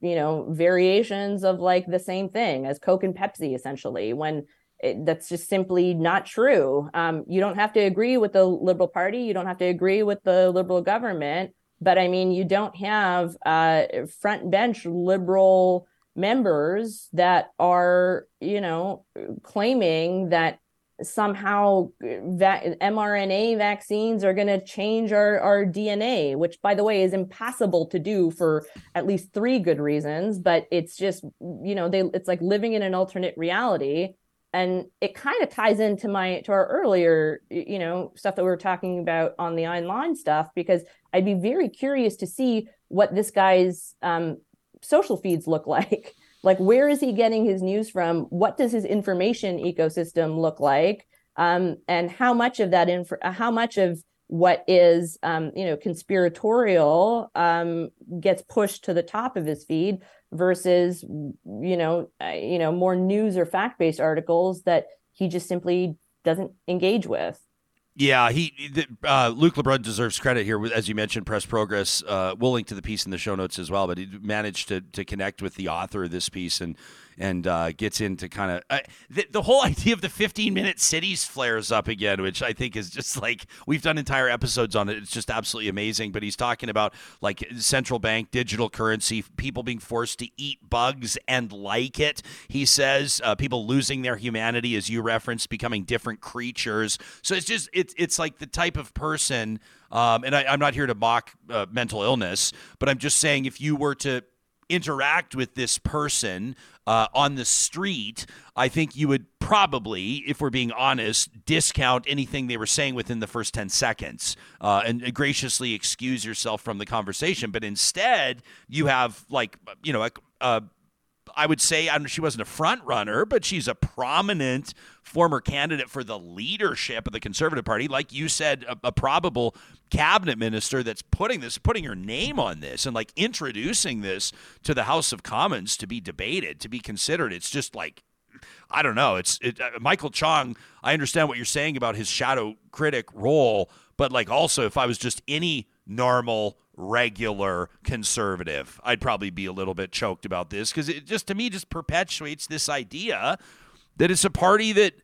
you know variations of like the same thing as coke and pepsi essentially when it, that's just simply not true. Um, you don't have to agree with the liberal party you don't have to agree with the liberal government but i mean you don't have uh, front bench liberal members that are you know claiming that somehow va- mRNA vaccines are going to change our, our DNA, which, by the way, is impossible to do for at least three good reasons. But it's just, you know, they it's like living in an alternate reality. And it kind of ties into my to our earlier, you know, stuff that we were talking about on the online stuff, because I'd be very curious to see what this guy's um, social feeds look like like where is he getting his news from? What does his information ecosystem look like? Um, and how much of that info how much of what is um, you know conspiratorial um, gets pushed to the top of his feed versus you know uh, you know more news or fact based articles that he just simply doesn't engage with yeah, he uh, Luke LeBrun deserves credit here, as you mentioned. Press Progress. Uh, we'll link to the piece in the show notes as well. But he managed to to connect with the author of this piece and and uh, gets into kind of uh, the, the, whole idea of the 15 minute cities flares up again, which I think is just like we've done entire episodes on it. It's just absolutely amazing. But he's talking about like central bank digital currency, people being forced to eat bugs and like it. He says uh, people losing their humanity, as you referenced, becoming different creatures. So it's just it's it's like the type of person. Um, and I, am not here to mock uh, mental illness, but I'm just saying if you were to interact with this person uh, on the street, I think you would probably, if we're being honest, discount anything they were saying within the first 10 seconds uh, and graciously excuse yourself from the conversation. But instead, you have, like, you know, a, a I would say I she wasn't a front runner, but she's a prominent former candidate for the leadership of the Conservative Party. Like you said, a, a, probable cabinet minister that's putting this, putting her name on this, and like introducing this to the House of Commons to be debated, to be considered. It's just like I don't know. It's it, uh, Michael Chong. I understand what you're saying about his shadow critic role, but like also if I was just any normal regular conservative, I'd probably be a little bit choked about this because it just to me just perpetuates this idea that it's a party that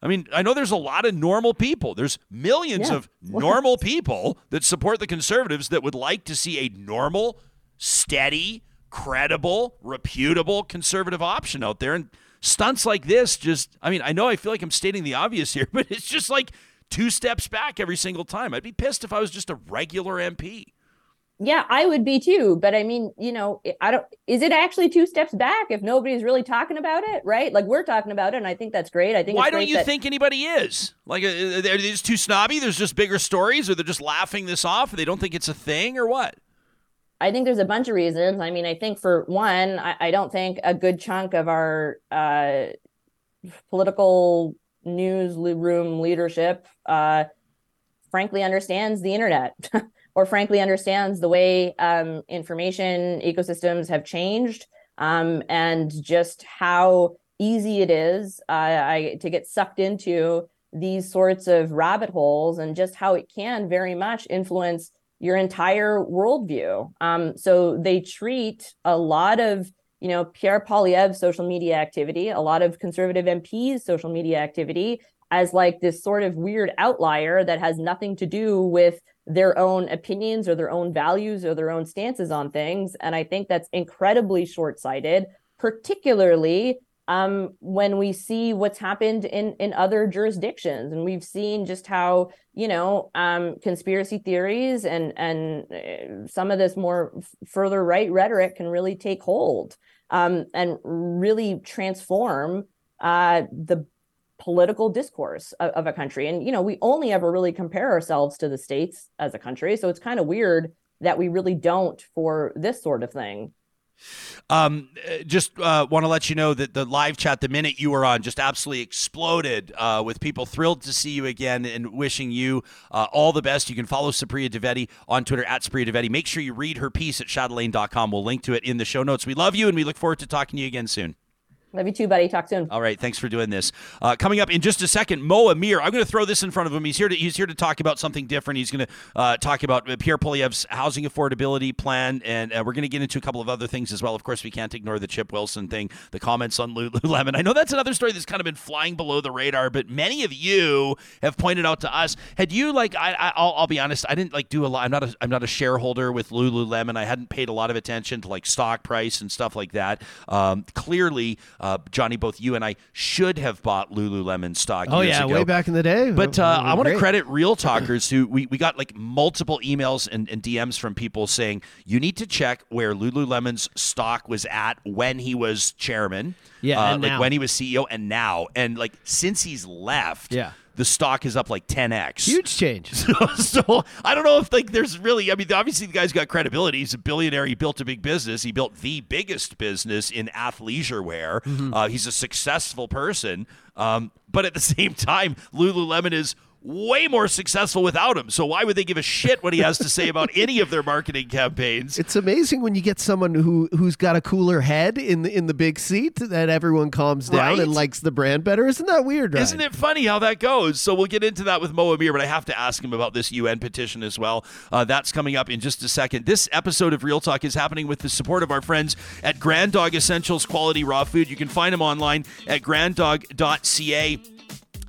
I mean, I know there's a lot of normal people. There's millions yeah. of normal people that support the conservatives that would like to see a normal, steady, credible, reputable conservative option out there and stunts like this just I mean, I know I feel like I'm stating the obvious here, but it's just like two steps back every single time. I'd be pissed if I was just a regular MP. Yeah, I would be too. But I mean, you know, I don't, is it actually two steps back if nobody's really talking about it, right? Like we're talking about it, and I think that's great. I think why don't you that- think anybody is? Like, uh, uh, are they just too snobby? There's just bigger stories, or they're just laughing this off, or they don't think it's a thing, or what? I think there's a bunch of reasons. I mean, I think for one, I, I don't think a good chunk of our uh, political news room leadership, uh, frankly, understands the internet. or frankly understands the way um, information ecosystems have changed um, and just how easy it is uh, I, to get sucked into these sorts of rabbit holes and just how it can very much influence your entire worldview. Um, so they treat a lot of you know Pierre Poilievre's social media activity, a lot of conservative MPs' social media activity as like this sort of weird outlier that has nothing to do with their own opinions or their own values or their own stances on things. And I think that's incredibly short sighted, particularly um, when we see what's happened in, in other jurisdictions. And we've seen just how, you know, um, conspiracy theories and, and uh, some of this more further right rhetoric can really take hold um, and really transform uh, the political discourse of, of, a country. And, you know, we only ever really compare ourselves to the states as a country. So it's kind of weird that we really don't for this sort of thing. Um, just uh, want to let you know that the live chat, the minute you were on, just absolutely exploded uh, with people thrilled to see you again and wishing you uh, all the best. You can follow Supriya Dwivedi on Twitter at Supriya Dwivedi. Make sure you read her piece at chatelaine.com. We'll link to it in the show notes. We love you and we look forward to talking to you again soon. Love you too, buddy. Talk soon. All right, thanks for doing this. Uh, coming up in just a second, Mo Amir. I'm going to throw this in front of him. He's here to he's here to talk about something different. He's going to uh, talk about Pierre Poilievre's housing affordability plan, and uh, we're going to get into a couple of other things as well. Of course, we can't ignore the Chip Wilson thing, the comments on Lululemon. I know that's another story that's kind of been flying below the radar, but many of you have pointed out to us. Had you like I, will be honest, I didn't like do a lot. I'm not a I'm not a shareholder with Lululemon. I hadn't paid a lot of attention to like stock price and stuff like that. Um, clearly, uh, Johnny, both you and I should have bought Lululemon stock. Oh yeah, ago. way back in the day. But uh, I want to credit Real Talkers who we, we got like multiple emails and, and, DMs from people saying you need to check where Lululemon's stock was at when he was chairman. Yeah, uh, like now. when he was CEO and now, and like since he's left. Yeah the stock is up like 10x. Huge change. So, so, I don't know if like there's really. I mean, obviously the guy's got credibility. He's a billionaire. He built a big business. He built the biggest business in athleisure wear. Mm-hmm. Uh, he's a successful person. Um, but at the same time, Lululemon is way more successful without him. So why would they give a shit what he has to say about any of their marketing campaigns? It's amazing when you get someone who who's got a cooler head in the in the big seat that everyone calms down right? and likes the brand better. Isn't that weird? Isn't it funny how that goes? So we'll get into that with Mo Amir, but I have to ask him about this UN petition as well. Uh, that's coming up in just a second. This episode of Real Talk is happening with the support of our friends at Grand Dog Essentials Quality Raw Food. You can find them online at granddog.ca.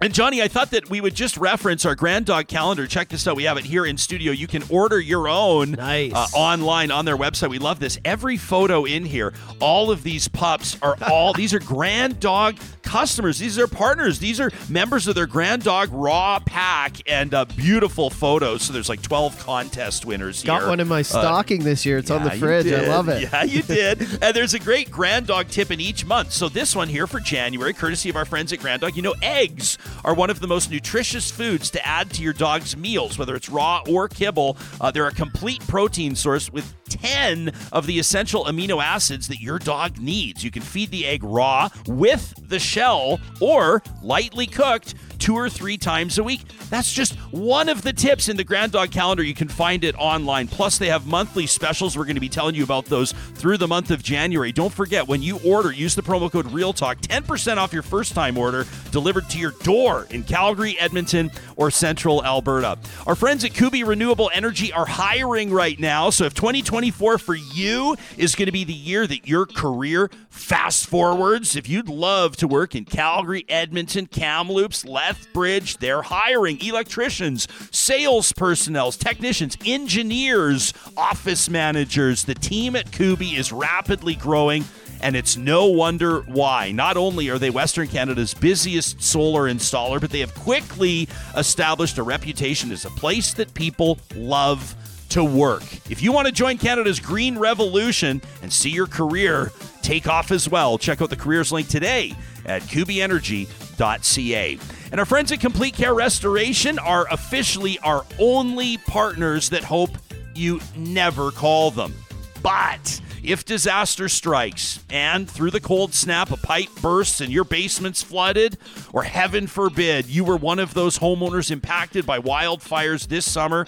And Johnny, I thought that we would just reference our Grand Dog calendar. Check this out. We have it here in studio. You can order your own nice. uh, online on their website. We love this. Every photo in here, all of these pups are all, these are Grand Dog customers. These are partners. These are members of their Grand Dog Raw pack and uh, beautiful photos. So there's like 12 contest winners Got here. one in my Uh, stocking this year. It's on the fridge. I love it. Yeah, you did. and there's a great Grand Dog tip in each month. So this one here for January, courtesy of our friends at Grand Dog. You know, eggs are one of the most nutritious foods to add to your dog's meals, whether it's raw or kibble. Uh, they're a complete protein source with 10 of the essential amino acids that your dog needs. You can feed the egg raw with the shell or lightly cooked two or three times a week. That's just one of the tips in the Grand Dog calendar. You can find it online. Plus, they have monthly specials. We're going to be telling you about those through the month of January. Don't forget, when you order, use the promo code REALTALK, 10% off your first time order delivered to your door in Calgary, Edmonton, or Central Alberta. Our friends at Kuby Renewable Energy are hiring right now. So if 2024 for you is going to be the year that your career fast forwards, if you'd love to work in Calgary, Edmonton, Kamloops, Lethbridge, they're hiring electricians, sales personnel, technicians, engineers, office managers. The team at Kuby is rapidly growing. And it's no wonder why. Not only are they Western Canada's busiest solar installer, but they have quickly established a reputation as a place that people love to work. If you want to join Canada's green revolution and see your career take off as well, check out the careers link today at kubyenergy.ca. And our friends at Complete Care Restoration are officially our only partners that hope you never call them. But if disaster strikes and through the cold snap a pipe bursts and your basement's flooded, or heaven forbid you were one of those homeowners impacted by wildfires this summer,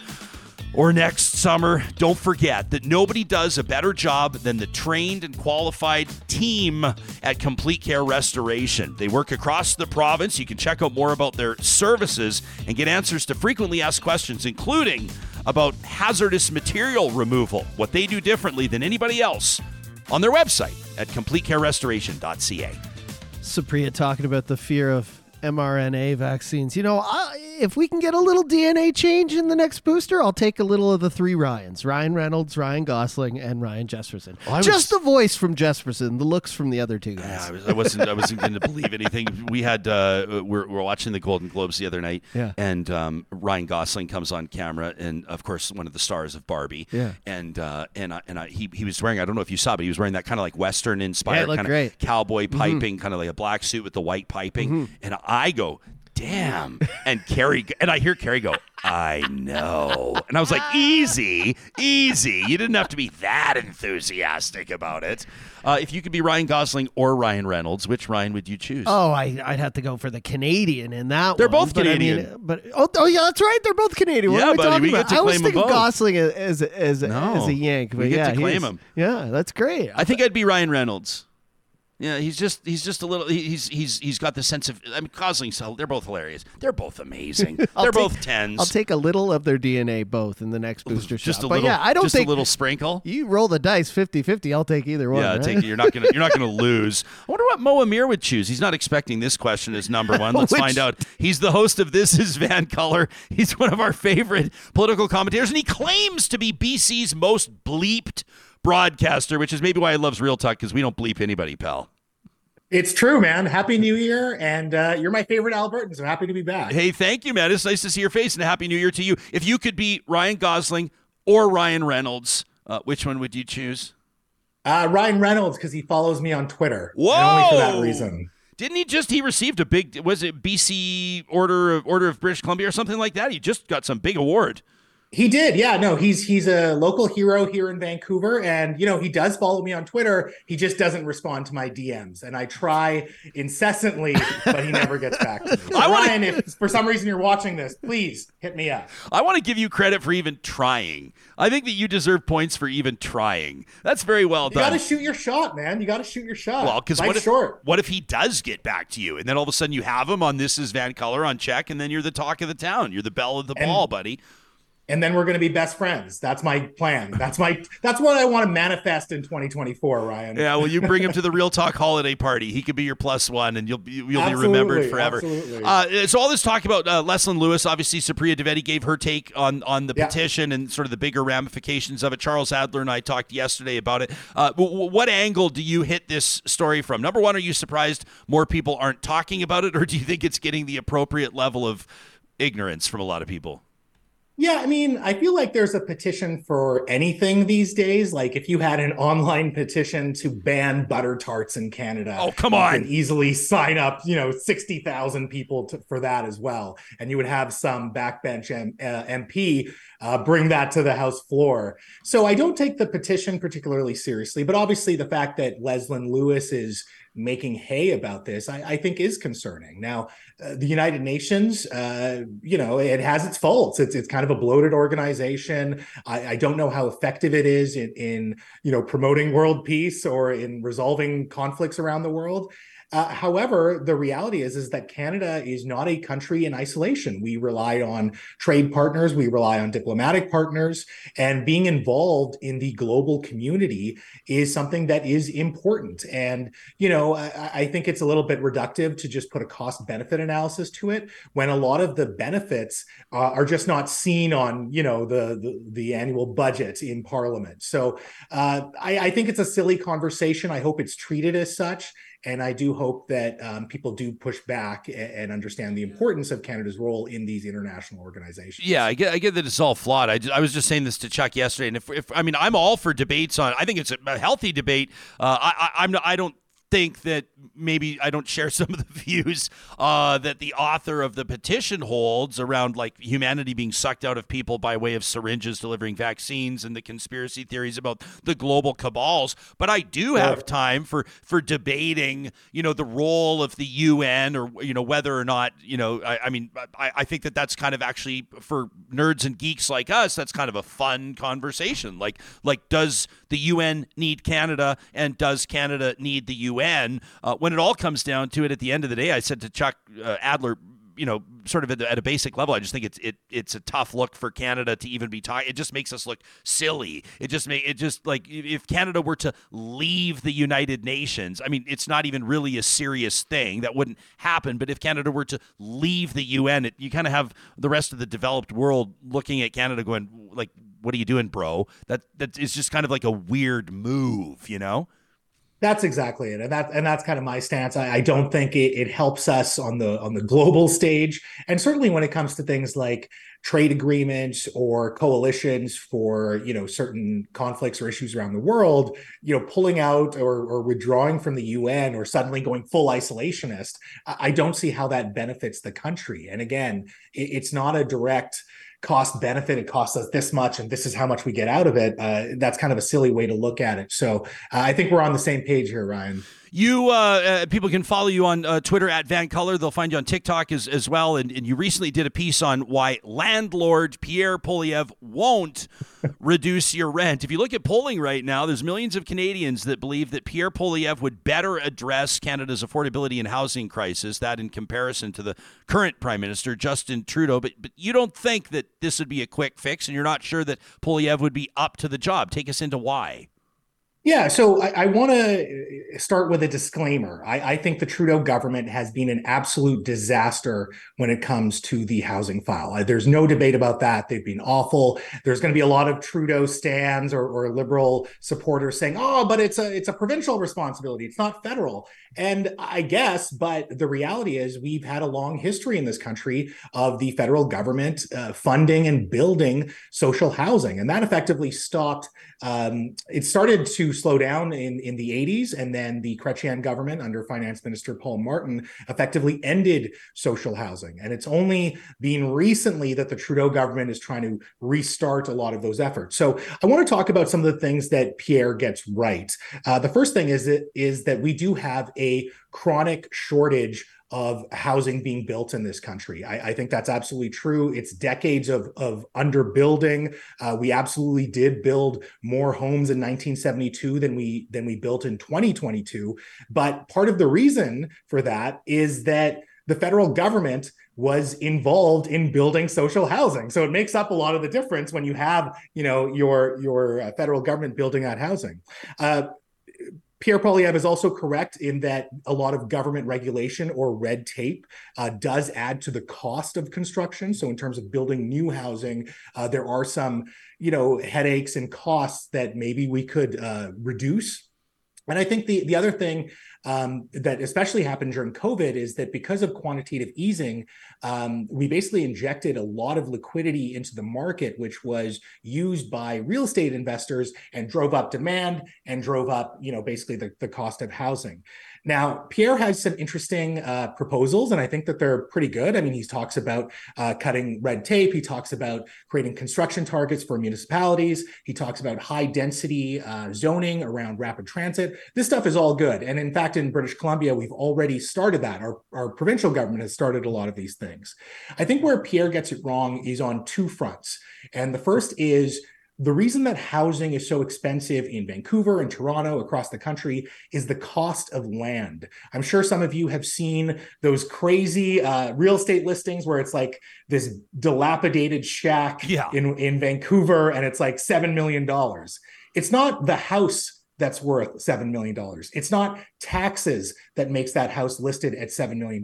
or next summer, don't forget that nobody does a better job than the trained and qualified team at Complete Care Restoration. They work across the province. You can check out more about their services and get answers to frequently asked questions, including about hazardous material removal, what they do differently than anybody else, on their website at completecarerestoration.ca. Supriya talking about the fear of mRNA vaccines. You know, I, if we can get a little DNA change in the next booster, I'll take a little of the three Ryans Ryan Reynolds, Ryan Gosling, and Ryan Jespersen. Oh, was- Just the voice from Jespersen, the looks from the other two guys. Yeah, I, was, I wasn't. I wasn't going to believe anything. We had. Uh, we're, we're watching the Golden Globes the other night. Yeah. And um, Ryan Gosling comes on camera, and of course, one of the stars of Barbie. Yeah. And uh, and I, and I, he he was wearing. I don't know if you saw, but he was wearing that kind of like Western inspired looked kind of cowboy piping, kind of like a black suit with the white piping. And I go. Damn. And Carrie, and I hear Carrie go, I know. And I was like, easy, easy. You didn't have to be that enthusiastic about it. Uh, if you could be Ryan Gosling or Ryan Reynolds, which Ryan would you choose? Oh, I, I'd have to go for the Canadian in that They're one. both but I Canadian. mean, but oh, oh, yeah, that's right. They're both Canadian. What Yeah, am I buddy, talking we about? I always claim think them of. Gosling as as as, No, as a Yank. But we get yeah, to claim him. Yeah, that's great. I think I'd be Ryan Reynolds. Yeah, he's just he's just a little he's he's he's got the sense of I mean Gosling's so they're both hilarious. They're both amazing. They're take- both tens. I'll take a little of their DNA both in the next booster just shot. a but little yeah, I don't just think a little sprinkle. you roll the dice 50-50, I'll take either one. Yeah, right? take it. You're not gonna you're not gonna lose. I wonder what Mo Amir would choose. He's not expecting this question as number one. Let's Which- find out. He's the host of This Is VanColour. He's one of our favorite political commentators, and he claims to be BC's most bleeped broadcaster, which is maybe why he loves Real Talk because we don't bleep anybody, pal. It's true, man. Happy New Year, and uh, you're my favorite Albertan, so happy to be back. Hey, thank you, man. It's nice to see your face, and a happy New Year to you. If you could be Ryan Gosling or Ryan Reynolds, uh, which one would you choose? Uh, Ryan Reynolds, because he follows me on Twitter. Whoa! And only for that reason. Didn't he just he received a big was it BC Order of Order of British Columbia or something like that? He just got some big award. He did, yeah. No, he's he's a local hero here in Vancouver, and you know he does follow me on Twitter. He just doesn't respond to my DMs, and I try incessantly, but he never gets back to me. So I wanna- Ryan, if for some reason you're watching this, please hit me up. I want to give you credit for even trying. I think that you deserve points for even trying. That's very well done. You got to shoot your shot, man. You got to shoot your shot. well, because what if short. what if he does get back to you, and then all of a sudden you have him on This Is VanColour on check, and then you're the talk of the town. You're the belle of the And- ball, buddy. And then we're going to be best friends. That's my plan. That's my that's what I want to manifest in 2024, Ryan. Yeah, well, you bring him to the Real Talk holiday party. He could be your plus one, and you'll be, you'll be remembered forever. Uh, so all this talk about uh, Leslyn Lewis, obviously, Supriya Dwivedi gave her take on on the yeah. petition and sort of the bigger ramifications of it. Charles Adler and I talked yesterday about it. Uh, what angle do you hit this story from? Number one, are you surprised more people aren't talking about it, or do you think it's getting the appropriate level of ignorance from a lot of people? Yeah, I mean, I feel like there's a petition for anything these days. Like if you had an online petition to ban butter tarts in Canada, oh come on, you can easily sign up, you know, sixty thousand people to, for that as well, and you would have some backbench M, uh, MP uh, bring that to the House floor. So I don't take the petition particularly seriously, but obviously the fact that Leslyn Lewis is making hay about this, I, I think is concerning. Now, uh, the United Nations, uh, you know, it has its faults. It's it's kind of a bloated organization. I, I don't know how effective it is in, in you know promoting world peace or in resolving conflicts around the world. Uh, however, the reality is is that Canada is not a country in isolation. We rely on trade partners, we rely on diplomatic partners, and being involved in the global community is something that is important. And you know, I, I think it's a little bit reductive to just put a cost benefit analysis to it when a lot of the benefits uh, are just not seen on you know the the, the annual budget in Parliament. So uh, I, I think it's a silly conversation. I hope it's treated as such. And I do hope that um, people do push back and, and, understand the importance of Canada's role in these international organizations. Yeah, I get, I get that it's all flawed. I, I was just saying this to Chuck yesterday, and if, if I mean, I'm all for debates on. I think it's a healthy debate. Uh, I, I, I'm I don't think that maybe I don't share some of the views uh, that the author of the petition holds around like humanity being sucked out of people by way of syringes delivering vaccines and the conspiracy theories about the global cabals. But I do have time for for debating, you know, the role of the UN or you know whether or not you know. I, I mean, I, I think that that's kind of actually for nerds and geeks like us. That's kind of a fun conversation. Like like does the UN need Canada and does Canada need the UN? Uh, when it all comes down to it, at the end of the day, I said to Chuck uh, Adler, you know, sort of at, at, a basic level, I just think it's it it's a tough look for Canada to even be talking. It just makes us look silly. It just make it just like if Canada were to leave the United Nations, I mean, it's not even really a serious thing that wouldn't happen. But if Canada were to leave the UN, it, you kind of have the rest of the developed world looking at Canada going like, "What are you doing, bro?" That that is just kind of like a weird move, you know. That's exactly it, and that and that's kind of my stance. I, I don't think it, it, helps us on the on the global stage, and certainly when it comes to things like trade agreements or coalitions for you know certain conflicts or issues around the world. You know, pulling out or, or withdrawing from the UN or suddenly going full isolationist. I, I don't see how that benefits the country. And again, it, it's not a direct cost benefit it costs us this much and this is how much we get out of it uh, that's kind of a silly way to look at it. So uh, i think we're on the same page here ryan you uh, uh, people can follow you on uh, Twitter at VanColour. They'll find you on TikTok as, as well. And, and you recently did a piece on why landlord Pierre Poilievre won't reduce your rent. If you look at polling right now, there's millions of Canadians that believe that Pierre Poilievre would better address Canada's affordability and housing crisis. That in comparison to the current Prime Minister Justin Trudeau. But but you don't think that this would be a quick fix, and you're not sure that Poilievre would be up to the job. Take us into why. Yeah, so I, I want to start with a disclaimer. I, I, think the Trudeau government has been an absolute disaster when it comes to the housing file. Uh, there's no debate about that. They've been awful. There's going to be a lot of Trudeau stands or, or liberal supporters saying, "Oh, but it's a it's a provincial responsibility. It's not federal." And I guess, but the reality is, we've had a long history in this country of the federal government uh, funding and building social housing, and that effectively stopped. Um, it started to slow down in, in the 80s. And then the Chrétien government under Finance Minister Paul Martin effectively ended social housing. And it's only been recently that the Trudeau government is trying to restart a lot of those efforts. So I want to talk about some of the things that Pierre gets right. Uh, the first thing is that, is that we do have a chronic shortage of housing being built in this country. I, I, think that's absolutely true. It's decades of, of underbuilding. Uh, we absolutely did build more homes in 1972 than we than we built in 2022. But part of the reason for that is that the federal government was involved in building social housing. So it makes up a lot of the difference when you have, you know, your your uh, federal government building out housing. Uh, Pierre Poilievre is also correct in that a lot of government regulation or red tape uh, does add to the cost of construction. So, in terms of building new housing, uh, there are some, you know, headaches and costs that maybe we could uh, reduce. And I think the the other thing um, that especially happened during COVID is that because of quantitative easing, um, we basically injected a lot of liquidity into the market, which was used by real estate investors and drove up demand and drove up, you know, basically the, the cost of housing. Now, Pierre has some interesting uh, proposals, and I think that they're pretty good. I mean, he talks about uh, cutting red tape. He talks about creating construction targets for municipalities. He talks about high density uh, zoning around rapid transit. This stuff is all good. And in fact, in British Columbia, we've already started that. Our, our provincial government has started a lot of these things. I think where Pierre gets it wrong is on two fronts. And the first is the reason that housing is so expensive in Vancouver and Toronto across the country is the cost of land. I'm sure some of you have seen those crazy uh, real estate listings where it's like this dilapidated shack yeah. in, in Vancouver and it's like $7 million. It's not the house that's worth $7 million. It's not taxes that makes that house listed at $7 million.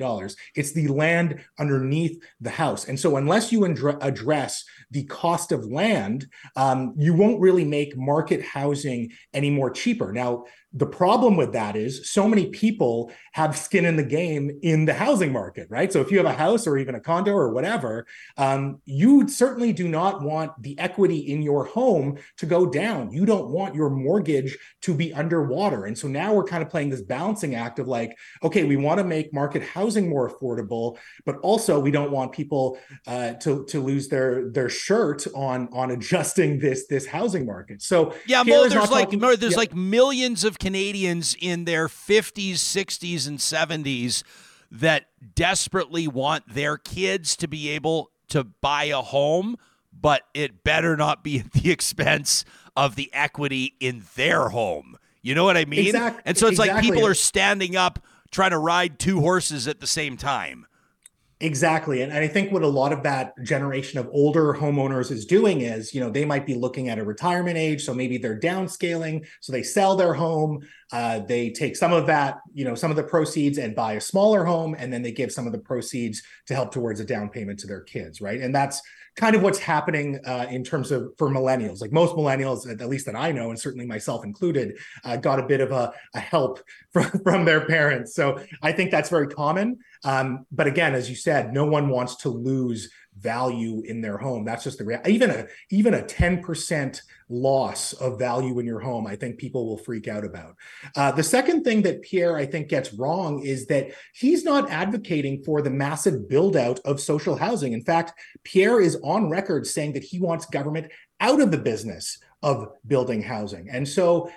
It's the land underneath the house. And so, unless you address the cost of land, um, you won't really make market housing any more cheaper. Now, the problem with that is so many people have skin in the game in the housing market, right? So if you have a house or even a condo or whatever, um, you certainly do not want the equity in your home to go down. You don't want your mortgage to be underwater. And so now we're kind of playing this balancing act of like, okay, we want to make market housing more affordable, but also we don't want people uh, to to lose their their shirt on on adjusting this this housing market. So yeah, Mo, there's like talking, there's yeah. like millions of Canadians in their 50s, 60s, and 70s that desperately want their kids to be able to buy a home, but it better not be at the expense of the equity in their home. You know what I mean? Exactly. And so it's exactly. like people are standing up trying to ride two horses at the same time. Exactly. And, I think what a lot of that generation of older homeowners is doing is, you know, they might be looking at a retirement age. So maybe they're downscaling. So they sell their home. Uh, they take some of that, you know, some of the proceeds and buy a smaller home. And then they give some of the proceeds to help towards a down payment to their kids. Right. And that's kind of what's happening uh, in terms of for millennials. Like most millennials, at least that I know, and certainly myself included, uh, got a bit of a, a help from, from their parents. So I think that's very common. Um, but again, as you said, no one wants to lose value in their home. That's just the real. Even a even a ten percent loss of value in your home, I think people will freak out about. Uh, the second thing that Pierre I think gets wrong is that he's not advocating for the massive build out of social housing. In fact, Pierre is on record saying that he wants government out of the business of building housing. And so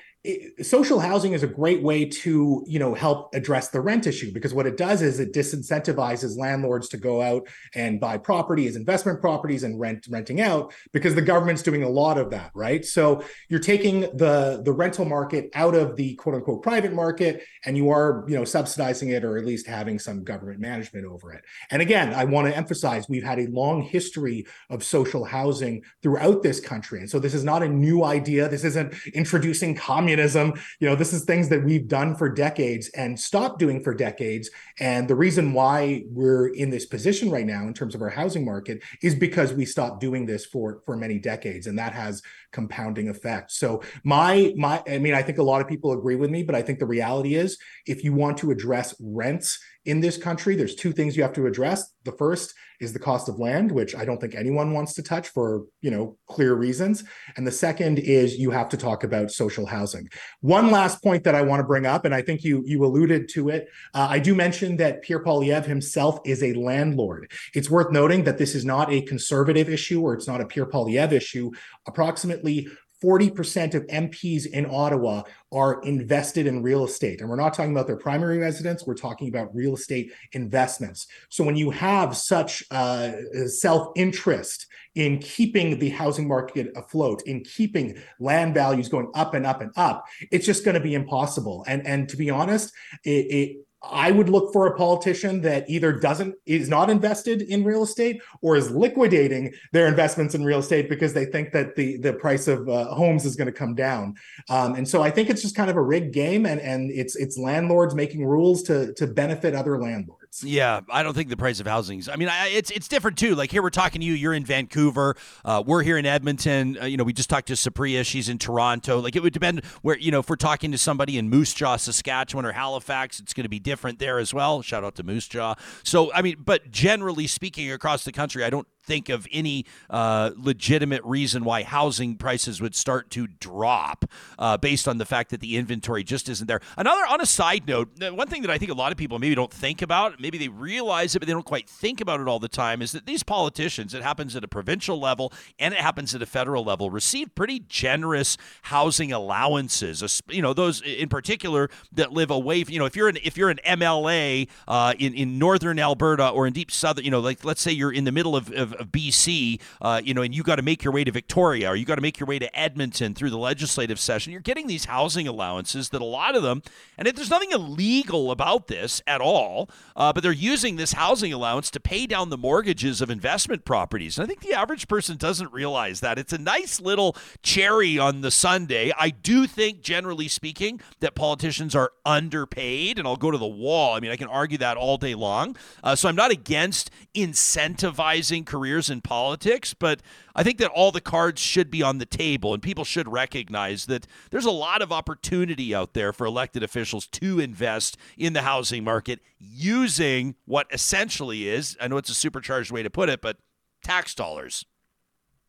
social housing is a great way to you know help address the rent issue because what it does is it disincentivizes landlords to go out and buy property as investment properties and rent renting out because the government's doing a lot of that right? So you're taking the the rental market out of the quote unquote private market and you are you know subsidizing it or at least having some government management over it. And again i want to emphasize we've had a long history of social housing throughout this country. And so this is not a new idea. This isn't introducing communism communism. You know, this is things that we've done for decades and stopped doing for decades. And the reason why we're in this position right now in terms of our housing market is because we stopped doing this for for many decades, and that has compounding effects. So my my, I mean, I think a lot of people agree with me, but I think the reality is, if you want to address rents in this country, there's two things you have to address. The first is the cost of land, which I don't think anyone wants to touch for, you know, clear reasons. And the second is you have to talk about social housing. One last point that I want to bring up, and I think you you alluded to it. Uh, I do mention that Pierre Poilievre himself is a landlord. It's worth noting that this is not a conservative issue or it's not a Pierre Poilievre issue. Approximately 40% of MPs in Ottawa are invested in real estate. And we're not talking about their primary residence, we're talking about real estate investments. So when you have such uh, self interest in keeping the housing market afloat, in keeping land values going up and up and up, it's just going to be impossible. And, and to be honest, it, it I would look for a politician that either doesn't is not invested in real estate or is liquidating their investments in real estate because they think that the the price of uh, homes is going to come down. Um, and so I think it's just kind of a rigged game, and and it's it's landlords making rules to to benefit other landlords. Yeah, I don't think the price of housing. is. I mean, I, it's it's different too. Like here, we're talking to you. You're in Vancouver. Uh, we're here in Edmonton. Uh, you know, we just talked to Supriya. She's in Toronto. Like it would depend where you know if we're talking to somebody in Moose Jaw, Saskatchewan, or Halifax, it's going to be different there as well. Shout out to Moose Jaw. So I mean, but generally speaking, across the country, I don't think of any uh, legitimate reason why housing prices would start to drop uh, based on the fact that the inventory just isn't there. Another, on a side note, one thing that I think a lot of people maybe don't think about, maybe they realize it, but they don't quite think about it all the time, is that these politicians, it happens at a provincial level and it happens at a federal level, receive pretty generous housing allowances. You know, those in particular that live away. You know, if you're an if you're an MLA uh, in in northern Alberta or in deep southern, you know, like let's say you're in the middle of, of of BC, uh, you know, and you got to make your way to Victoria or you got to make your way to Edmonton through the legislative session, you're getting these housing allowances that a lot of them, and if there's nothing illegal about this at all, uh, but they're using this housing allowance to pay down the mortgages of investment properties. And I think the average person doesn't realize that. It's a nice little cherry on the sundae. I do think, generally speaking, that politicians are underpaid, and I'll go to the wall. I mean, I can argue that all day long. Uh, so I'm not against incentivizing career careers in politics, but I think that all the cards should be on the table and people should recognize that there's a lot of opportunity out there for elected officials to invest in the housing market using what essentially is, I know it's a supercharged way to put it, but tax dollars.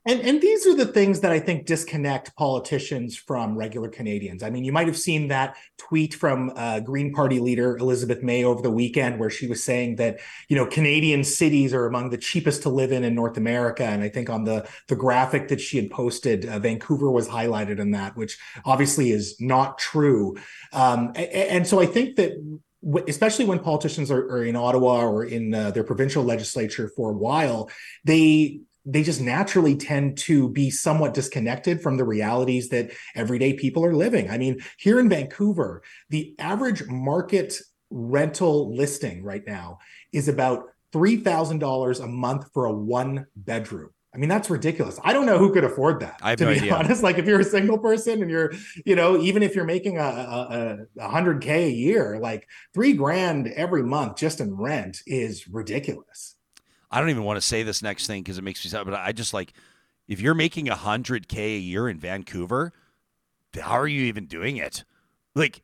And, and these are the things that I think disconnect politicians from regular Canadians. I mean, you might have seen that tweet from uh, Green Party leader Elizabeth May over the weekend, where she was saying that you know Canadian cities are among the cheapest to live in in North America. And I think on the the graphic that she had posted, uh, Vancouver was highlighted in that, which obviously is not true. Um, and, and so I think that especially when politicians are, are in Ottawa or in uh, their provincial legislature for a while, they they just naturally tend to be somewhat disconnected from the realities that everyday people are living. I mean, here in Vancouver, the average market rental listing right now is about $3,000 a month for a one bedroom. I mean, that's ridiculous. I don't know who could afford that. I have to no be idea. honest, like if you're a single person and you're, you know, even if you're making a, a, a hundred K a year, like three grand every month just in rent is ridiculous. I don't even want to say this next thing because it makes me sad, but I just like if you're making a hundred K a year in Vancouver, how are you even doing it? Like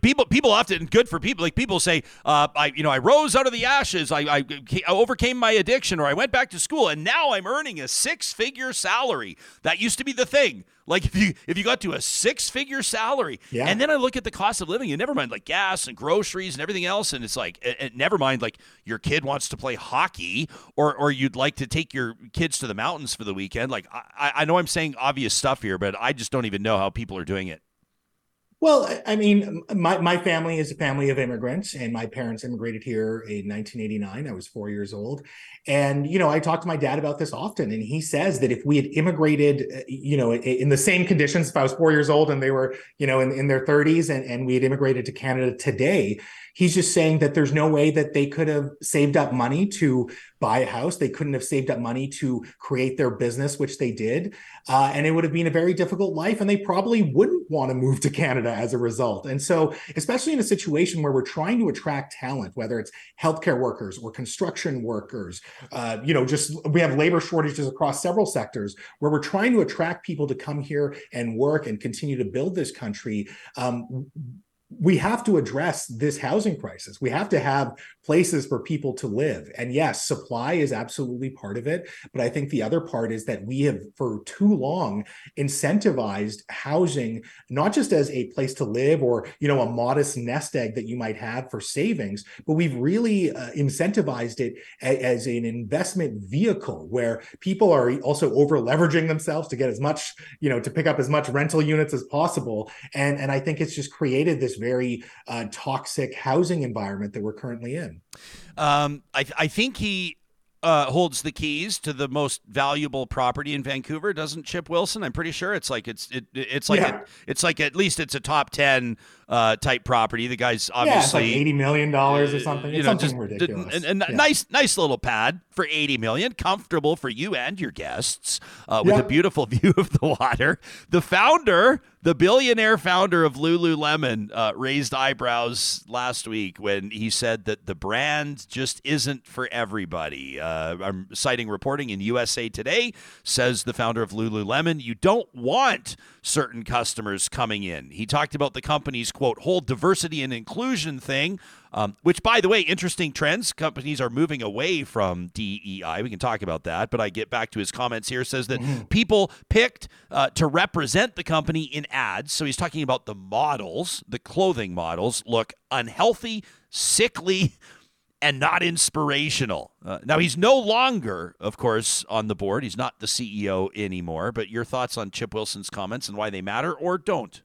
people, people often good for people. Like people say, uh, I, you know, I rose out of the ashes. I, I, I overcame my addiction, or I went back to school, and now I'm earning a six-figure salary. That used to be the thing. Like if you if you got to a six-figure salary, Yeah. and then I look at the cost of living, and never mind like gas and groceries and everything else, and it's like, and- and never mind like your kid wants to play hockey, or or you'd like to take your kids to the mountains for the weekend. Like I, I know I'm saying obvious stuff here, but I just don't even know how people are doing it. Well, I- mean, my, my family is a family of immigrants, and my parents immigrated here in 1989. I was four years old. And, you know, I talk to my dad about this often, and he says that if we had immigrated, uh, you know, in the same conditions, if I was four years old and they were, you know, in, in their 30s and, and we had immigrated to Canada today, he's just saying that there's no way that they could have saved up money to buy a house. They couldn't have saved up money to create their business, which they did. Uh, and it would have been a very difficult life. And they probably wouldn't want to move to Canada as a result. And so, especially in a situation where we're trying to attract talent, whether it's healthcare workers or construction workers, uh, you know, just we have labor shortages across several sectors where we're trying to attract people to come here and work and continue to build this country. Um, we have to address this housing crisis. We have to have places for people to live. And yes, supply is absolutely part of it. But I think the other part is that we have, for too long, incentivized housing, not just as a place to live or, you know, a modest nest egg that you might have for savings, but we've really uh, incentivized it a- as an investment vehicle where people are also over leveraging themselves to get as much, you know, to pick up as much rental units as possible. And, and I think it's just created this very uh, toxic housing environment that we're currently in. Um, I, I think he uh, holds the keys to the most valuable property in Vancouver, doesn't Chip Wilson? I'm pretty sure it's like it's it, it's like Yeah. a, it's like at least it's a top ten uh, type property. The guy's yeah, it's like obviously eighty million dollars or something. you It's know, something just ridiculous. And, and Yeah. nice, nice little pad for eighty million, comfortable for you and your guests, uh, with Yeah. a beautiful view of the water. The founder, the billionaire founder of Lululemon, uh, raised eyebrows last week when he said that the brand just isn't for everybody. Uh, I'm citing reporting in USA Today says the founder of Lululemon, you don't want certain customers coming in. He talked about the company's quote whole diversity and inclusion thing. Um, which, by the way, interesting trends. Companies are moving away from DEI. We can talk about that. But I get back to his comments here. Says that people picked uh, to represent the company in ads. So he's talking about the models, the clothing models, look unhealthy, sickly, and not inspirational. Uh, now, he's no longer, of course, on the board. He's not the CEO anymore. But your thoughts on Chip Wilson's comments and why they matter or don't?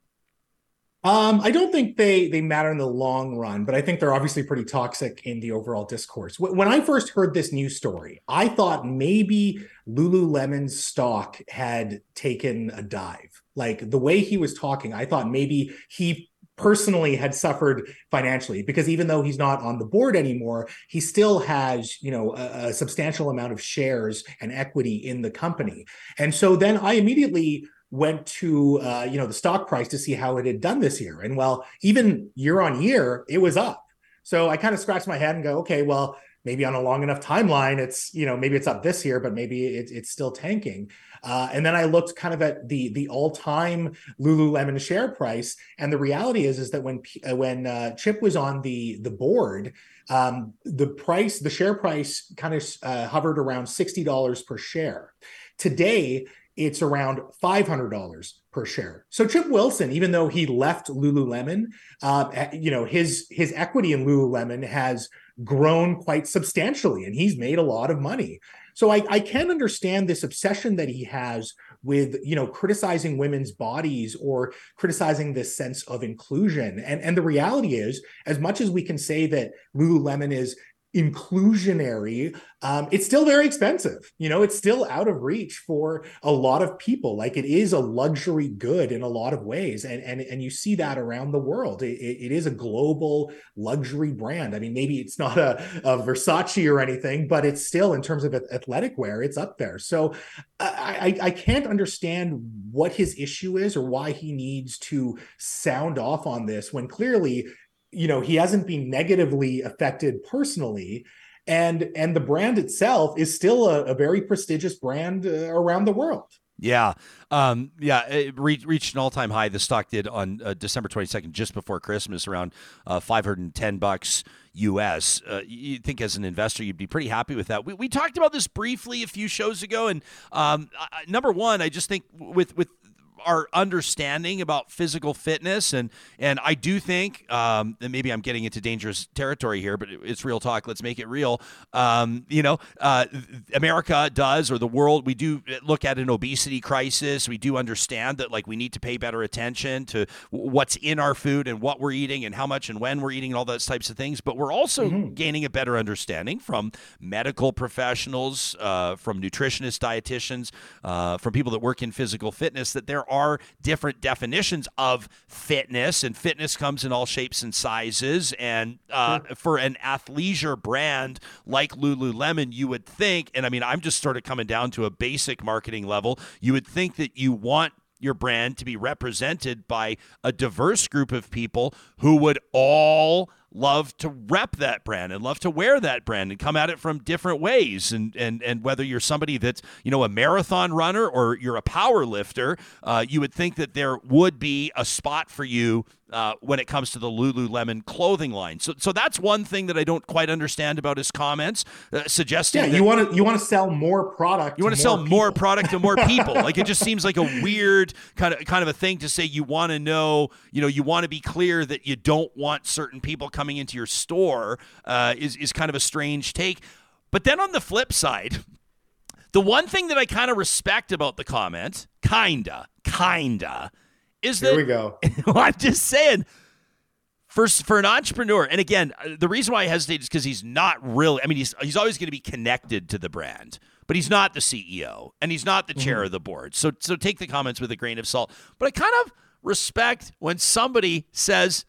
Um, I don't think they they matter in the long run, but I think they're obviously pretty toxic in the overall discourse. When I first heard this news story, I thought maybe Lululemon's stock had taken a dive. Like the way he was talking, I thought maybe he personally had suffered financially because even though he's not on the board anymore, he still has, you know, a, a substantial amount of shares and equity in the company. And so then I immediately went to uh, you know the stock price to see how it had done this year. And well even year on year it was up. So i kind of scratched my head and go okay well maybe on a long enough timeline it's you know maybe it's up this year but maybe it, it's still tanking uh, and then i looked kind of at the the all-time lululemon share price and the reality is is that when uh, when uh, chip was on the the board um, the price the share price kind of uh, hovered around $60 per share today it's around $500 per share. So Chip Wilson, even though he left Lululemon, uh, you know, his his equity in Lululemon has grown quite substantially, and he's made a lot of money. So I, I can understand this obsession that he has with, you know, criticizing women's bodies or criticizing this sense of inclusion. And and the reality is, as much as we can say that Lululemon is inclusionary um, it's still very expensive. You know it's still out of reach for a lot of people. Like it is a luxury good in a lot of ways and and, and you see that around the world. It, it is a global luxury brand. I mean maybe it's not a, a versace or anything but it's still in terms of athletic wear it's up there. So I, I i can't understand what his issue is or why he needs to sound off on this when clearly you know he hasn't been negatively affected personally and and the brand itself is still a, a very prestigious brand uh, around the world Yeah. Um, yeah. It re- reached an all time high. The stock did on uh, December 22nd, just before Christmas, around uh, 510 bucks US. Uh, you think as an investor, you'd be pretty happy with that. We, we talked about this briefly a few shows ago. And um, I, number one, I just think with, with, our understanding about physical fitness and and I do think um, and maybe I'm getting into dangerous territory here, but it's real talk. Let's make it real. Um, you know, uh, America does or the world we do look at an obesity crisis. We do understand that like we need to pay better attention to what's in our food and what we're eating and how much and when we're eating and all those types of things. But we're also mm-hmm. gaining a better understanding from medical professionals, uh, from nutritionists, dietitians, uh, from people that work in physical fitness that there are different definitions of fitness, and fitness comes in all shapes and sizes. And uh, sure. for an athleisure brand like Lululemon, you would think, and I mean, I'm just sort of coming down to a basic marketing level, you would think that you want your brand to be represented by a diverse group of people who would all love to rep that brand and love to wear that brand and come at it from different ways. And and and whether you're somebody that's you know a marathon runner or you're a power lifter uh, you would think that there would be a spot for you uh, when it comes to the Lululemon clothing line. So, so that's one thing that I don't quite understand about his comments, uh, suggesting. Yeah, that you want to you want to sell more product. You want to sell people. more product to more people. like it just seems like a weird kind of kind of a thing to say. You want to know, you know, you want to be clear that you don't want certain people coming into your store. Uh, is is kind of a strange take. But then on the flip side. The one thing that I kind of respect about the comment, kinda, kinda, is Here that we go. well, I'm just saying, for for an entrepreneur, and again, uh, the reason why I hesitate is because he's not really. I mean, he's he's always going to be connected to the brand, but he's not the CEO and he's not the chair of the board. So so take the comments with a grain of salt. But I kind of respect when somebody says,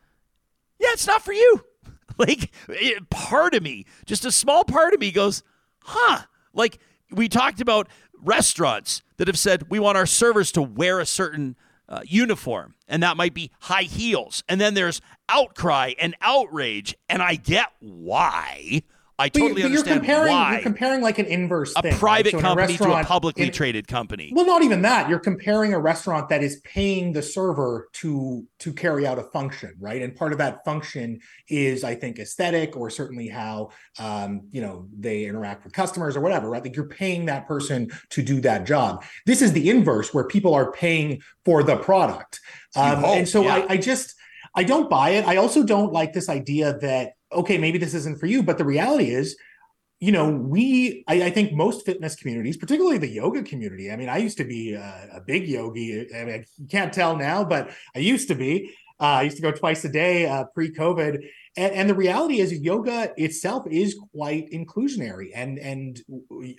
"Yeah, it's not for you." Like it, part of me, just a small part of me goes, "Huh." Like we talked about restaurants that have said we want our servers to wear a certain uh, uniform, and that might be high heels. And then there's outcry and outrage, and I get why. I totally but you're understand comparing why you're comparing like an inverse a thing, right? private So in company to a publicly in- traded company. Well, not even that. You're comparing a restaurant that is paying the server to to carry out a function, right? And part of that function is, I think, aesthetic or certainly how um, you know they interact with customers or whatever, right? Like you're paying that person to do that job. This is the inverse, where people are paying for the product, um, hope, and so yeah. I, I just I don't buy it. I also don't like this idea that okay, maybe this isn't for you, but the reality is you know, we, I, I think most fitness communities, particularly the yoga community. I mean, I used to be a, a big yogi. I mean, you can't tell now, but I used to be. Uh, I used to go twice a day uh, pre COVID. And, and the reality is, yoga itself is quite inclusionary. And, and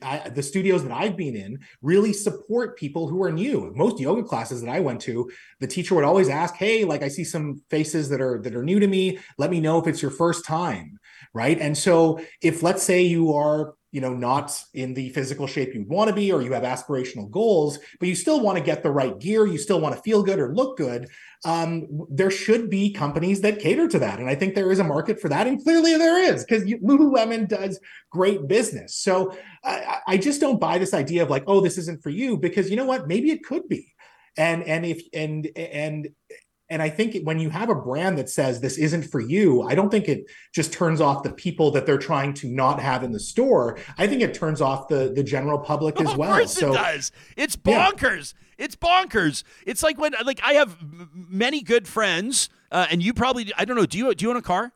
I, the studios that I've been in really support people who are new. Most yoga classes that I went to, the teacher would always ask, Hey, like I see some faces that are, that are new to me. Let me know if it's your first time right and so if let's say you are you know not in the physical shape you want to be or you have aspirational goals but you still want to get the right gear you still want to feel good or look good um, there should be companies that cater to that and i think there is a market for that and clearly there is because lululemon does great business. So I, I just don't buy this idea of like oh this isn't for you because you know what? Maybe it could be. And and if and and and I think when you have a brand that says this isn't for you, I don't think it just turns off the people that they're trying to not have in the store. I think it turns off the the general public as well. of course so it does. It's Yeah. bonkers. It's bonkers. It's like when like I have many good friends, uh, and you probably I don't know. Do you do you own a car?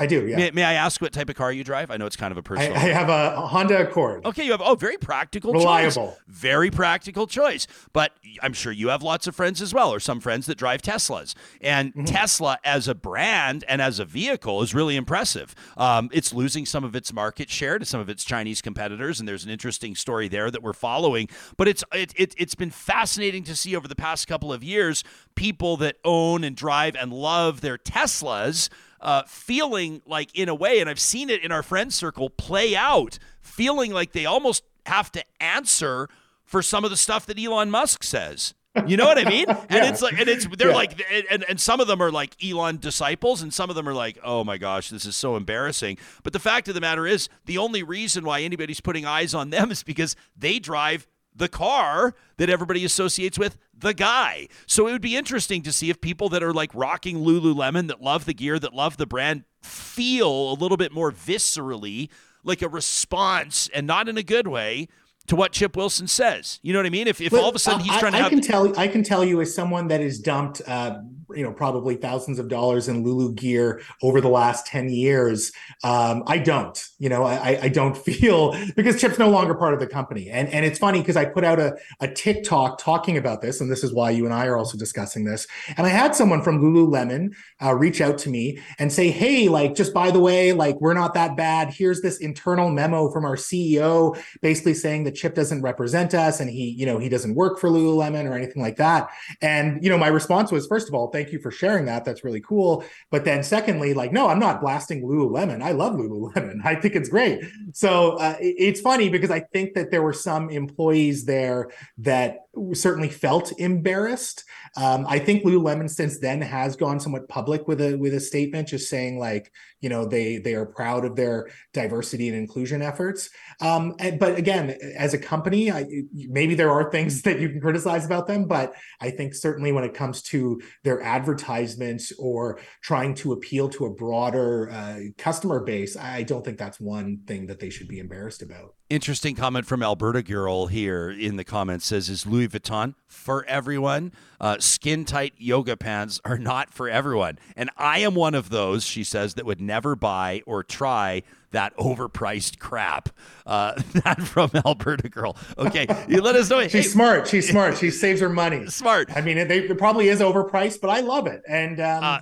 I do, yeah. May, may I ask what type of car you drive? I know it's kind of a personal. I have a Honda Accord. Okay, you have oh, very practical, Reliable. choice. very practical choice. But I'm sure you have lots of friends as well, or some friends that drive Teslas. And Mm-hmm. Tesla as a brand and as a vehicle is really impressive. Um, it's losing some of its market share to some of its Chinese competitors, and there's an interesting story there that we're following. But it's it, it it's been fascinating to see over the past couple of years people that own and drive and love their Teslas uh, feeling like, in a way, and I've seen it in our friend circle play out, feeling like they almost have to answer for some of the stuff that Elon Musk says. You know what I mean? And Yeah. it's like, and it's they're Yeah. like, and, and some of them are like Elon disciples, and some of them are like, oh my gosh, this is so embarrassing. But the fact of the matter is, the only reason why anybody's putting eyes on them is because they drive the car that everybody associates with the guy. So it would be interesting to see if people that are like rocking Lululemon, that love the gear, that love the brand, feel a little bit more viscerally like a response and not in a good way to what Chip Wilson says. You know what I mean? If, if all of a sudden he's I, trying to I have can tell I can tell you as someone that has dumped uh, you know probably thousands of dollars in Lulu gear over the last 10 years um, I don't you know I, I don't feel because Chip's no longer part of the company. And and it's funny because I put out a, a TikTok talking about this and this is why you and I are also discussing this. And I had someone from Lululemon uh, reach out to me and say hey like just by the way like we're not that bad. Here's this internal memo from our CEO basically saying that Chip doesn't represent us and he you know he doesn't work for Lululemon or anything like that. And you know my response was first of all thank you for sharing that. That's really cool. But then secondly like no i'm not blasting lululemon. I love lululemon. I think it's great. So uh, it's funny because i think that there were some employees there that certainly felt embarrassed um, i think lululemon since then has gone somewhat public with a with a statement just saying like you know they they are proud of their diversity and inclusion efforts. Um, and, but again as a company I, maybe there are things that you can criticize about them but i think certainly when it comes to their advertisements or trying to appeal to a broader uh, customer base i don't think that's one thing that they should be embarrassed about Interesting comment from Alberta Girl here in the comments says, Is Louis Vuitton for everyone? Uh, skin tight yoga pants are not for everyone. And I am one of those, she says, that would never buy or try that overpriced crap. Uh, that from Alberta Girl. Okay, you let us know. she's Hey, smart she's smart she saves her money smart. i mean it, they, it probably is overpriced but i love it and um, Uh,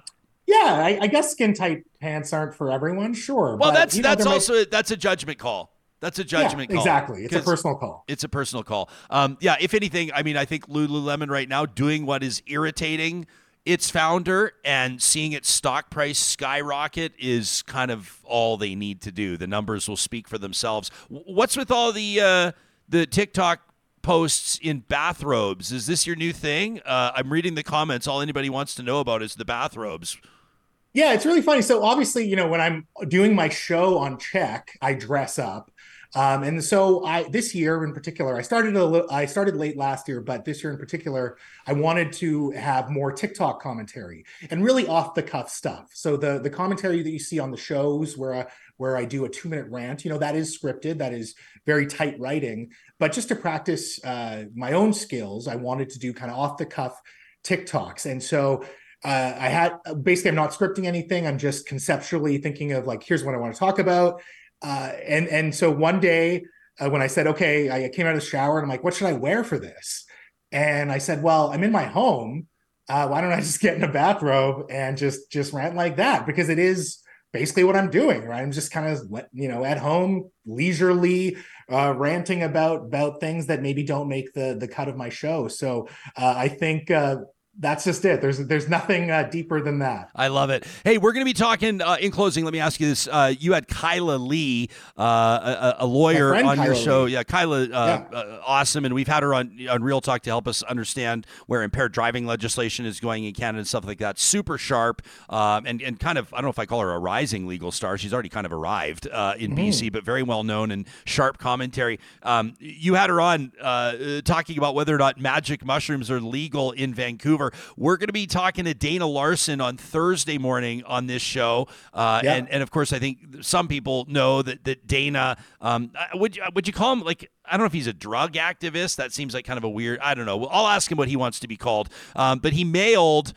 Yeah, I, I guess skin tight pants aren't for everyone. Sure. Well, but, that's you know, that's might- also that's a judgment call. That's a judgment yeah, call. Exactly. It's a personal call. It's a personal call. Um, yeah, if anything, I mean, I think Lululemon right now doing what is irritating its founder and seeing its stock price skyrocket is kind of all they need to do. The numbers will speak for themselves. What's with all the uh, the TikTok posts in bathrobes? Is this your new thing? Uh, I'm reading the comments. All anybody wants to know about is the bathrobes. Yeah, it's really funny. So obviously, you know, when I'm doing my show on Check, I dress up. Um, and so I this year in particular, I started a little, I started late last year, but this year in particular, I wanted to have more TikTok commentary and really off the cuff stuff. So the the commentary that you see on the shows where I, where I do a two minute rant, you know, that is scripted, that is very tight writing. But just to practice uh, my own skills, I wanted to do kind of off the cuff TikToks, and so uh, I had basically I'm not scripting anything. I'm just conceptually thinking of like, here's what I want to talk about. Uh, and and so one day uh, when I said, okay, I came out of the shower and I'm like, what should I wear for this? And I said, well, I'm in my home. Uh, why don't I just get in a bathrobe and just just rant like that? Because it is basically what I'm doing. Right? I'm just kind of you know at home, leisurely uh, ranting about about things that maybe don't make the the cut of my show. So uh, I think uh, that's just it. There's there's nothing uh, deeper than that. I love it. Hey, we're going to be talking uh, in closing. Let me ask you this: uh, You had Kyla Lee, uh, a, a lawyer, on your show. Lee. Yeah, Kyla, uh, Yeah. Uh, awesome, and we've had her on on Real Talk to help us understand where impaired driving legislation is going in Canada and stuff like that. Super sharp, um, and and kind of I don't know if I call her a rising legal star. She's already kind of arrived uh, in Mm. BC, but very well known and sharp commentary. Um, you had her on uh, talking about whether or not magic mushrooms are legal in Vancouver. We're going to be talking to Dana Larsen on Thursday morning on this show, uh, Yeah. and and of course I think some people know that that Dana um, would you, would you call him like I don't know if he's a drug activist. That seems like kind of a weird. I don't know. I'll ask him what he wants to be called. Um, but he mailed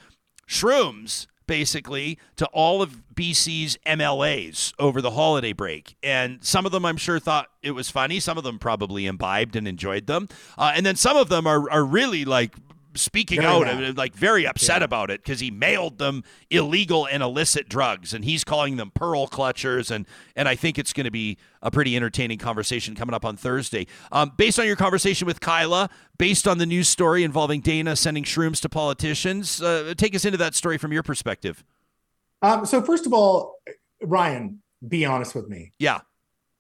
shrooms basically to all of BC's MLAs over the holiday break. And some of them I'm sure thought it was funny. Some of them probably imbibed and enjoyed them. Uh, and then some of them are, are really like speaking out mad. and like very upset Yeah. about it because he mailed them illegal and illicit drugs and he's calling them pearl clutchers and and I think it's going to be a pretty entertaining conversation coming up on Thursday. Um, based on your conversation with Kyla, based on the news story involving Dana sending shrooms to politicians, uh, take us into that story from your perspective. Um, so first of all, Ryan, be honest with me. Yeah.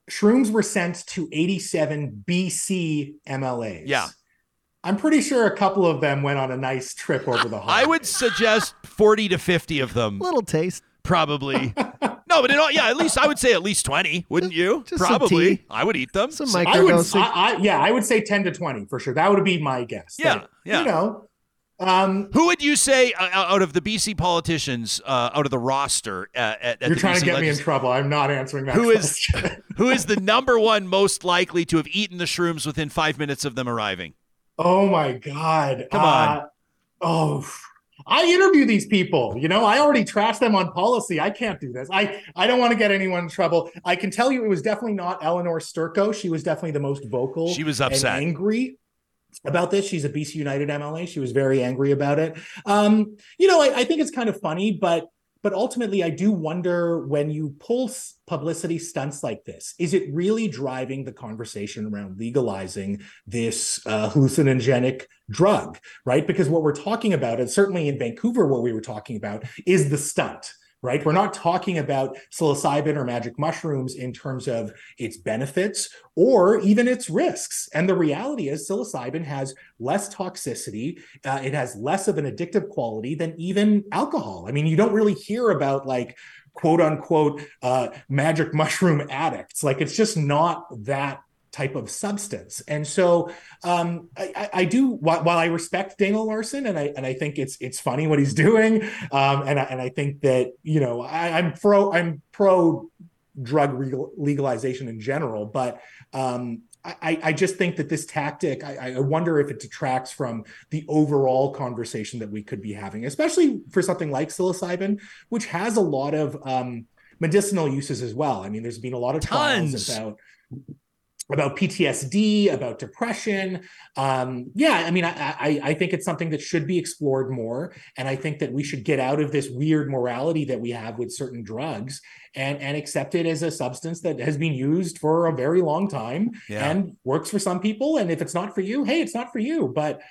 Shrooms were sent to 87 BC MLAs. Yeah. I'm pretty sure a couple of them went on a nice trip over the holidays. I would suggest 40 to 50 of them Little taste. probably. no, but in all, yeah, at least I would say at least 20, wouldn't you? just some probably. tea. I would eat them. Some I would. I, I, yeah, I would say 10 to 20 for sure. That would be my guess. Yeah, Like, yeah. You know, um, Who would you say uh, out of the BC politicians, uh, out of the roster uh, at, at you're the trying BC to get me in trouble. I'm not answering that Who is question. who is the number one most likely to have eaten the shrooms within five minutes of them arriving? Oh my god! Come on. Uh, oh, I interview these people. You know, I already trashed them on policy. I can't do this. I I don't want to get anyone in trouble. I can tell you, it was definitely not Elenore Sturko. She was definitely the most vocal. She was and upset. angry about this. She's a BC United MLA. She was very angry about it. Um, you know, I, I think it's kind of funny, but but ultimately, I do wonder when you pull publicity stunts like this, is it really driving the conversation around legalizing this uh, hallucinogenic drug, right? Because what we're talking about, and certainly in Vancouver, what we were talking about is the stunt. Right. We're not talking about psilocybin or magic mushrooms in terms of its benefits or even its risks. And the reality is, psilocybin has less toxicity. Uh, it has less of an addictive quality than even alcohol. I mean, you don't really hear about like quote unquote uh, magic mushroom addicts. Like it's just not that type of substance. And so um, I, I- I do while, I respect Daniel Larsen and I and I think it's it's funny what he's doing. Um, and I, and I think that you know I, I'm pro I'm pro drug legalization in general, but um, I, I just think that this tactic, I, I wonder if it detracts from the overall conversation that we could be having, especially for something like psilocybin, which has a lot of um, medicinal uses as well. I mean, there's been a lot of trials Tons. about about PTSD, about depression. Um, yeah, I mean, I, I, I think it's something that should be explored more, and I think that we should get out of this weird morality that we have with certain drugs and and accept it as a substance that has been used for a very long time Yeah. and works for some people. And if it's not for you, hey, it's not for you. But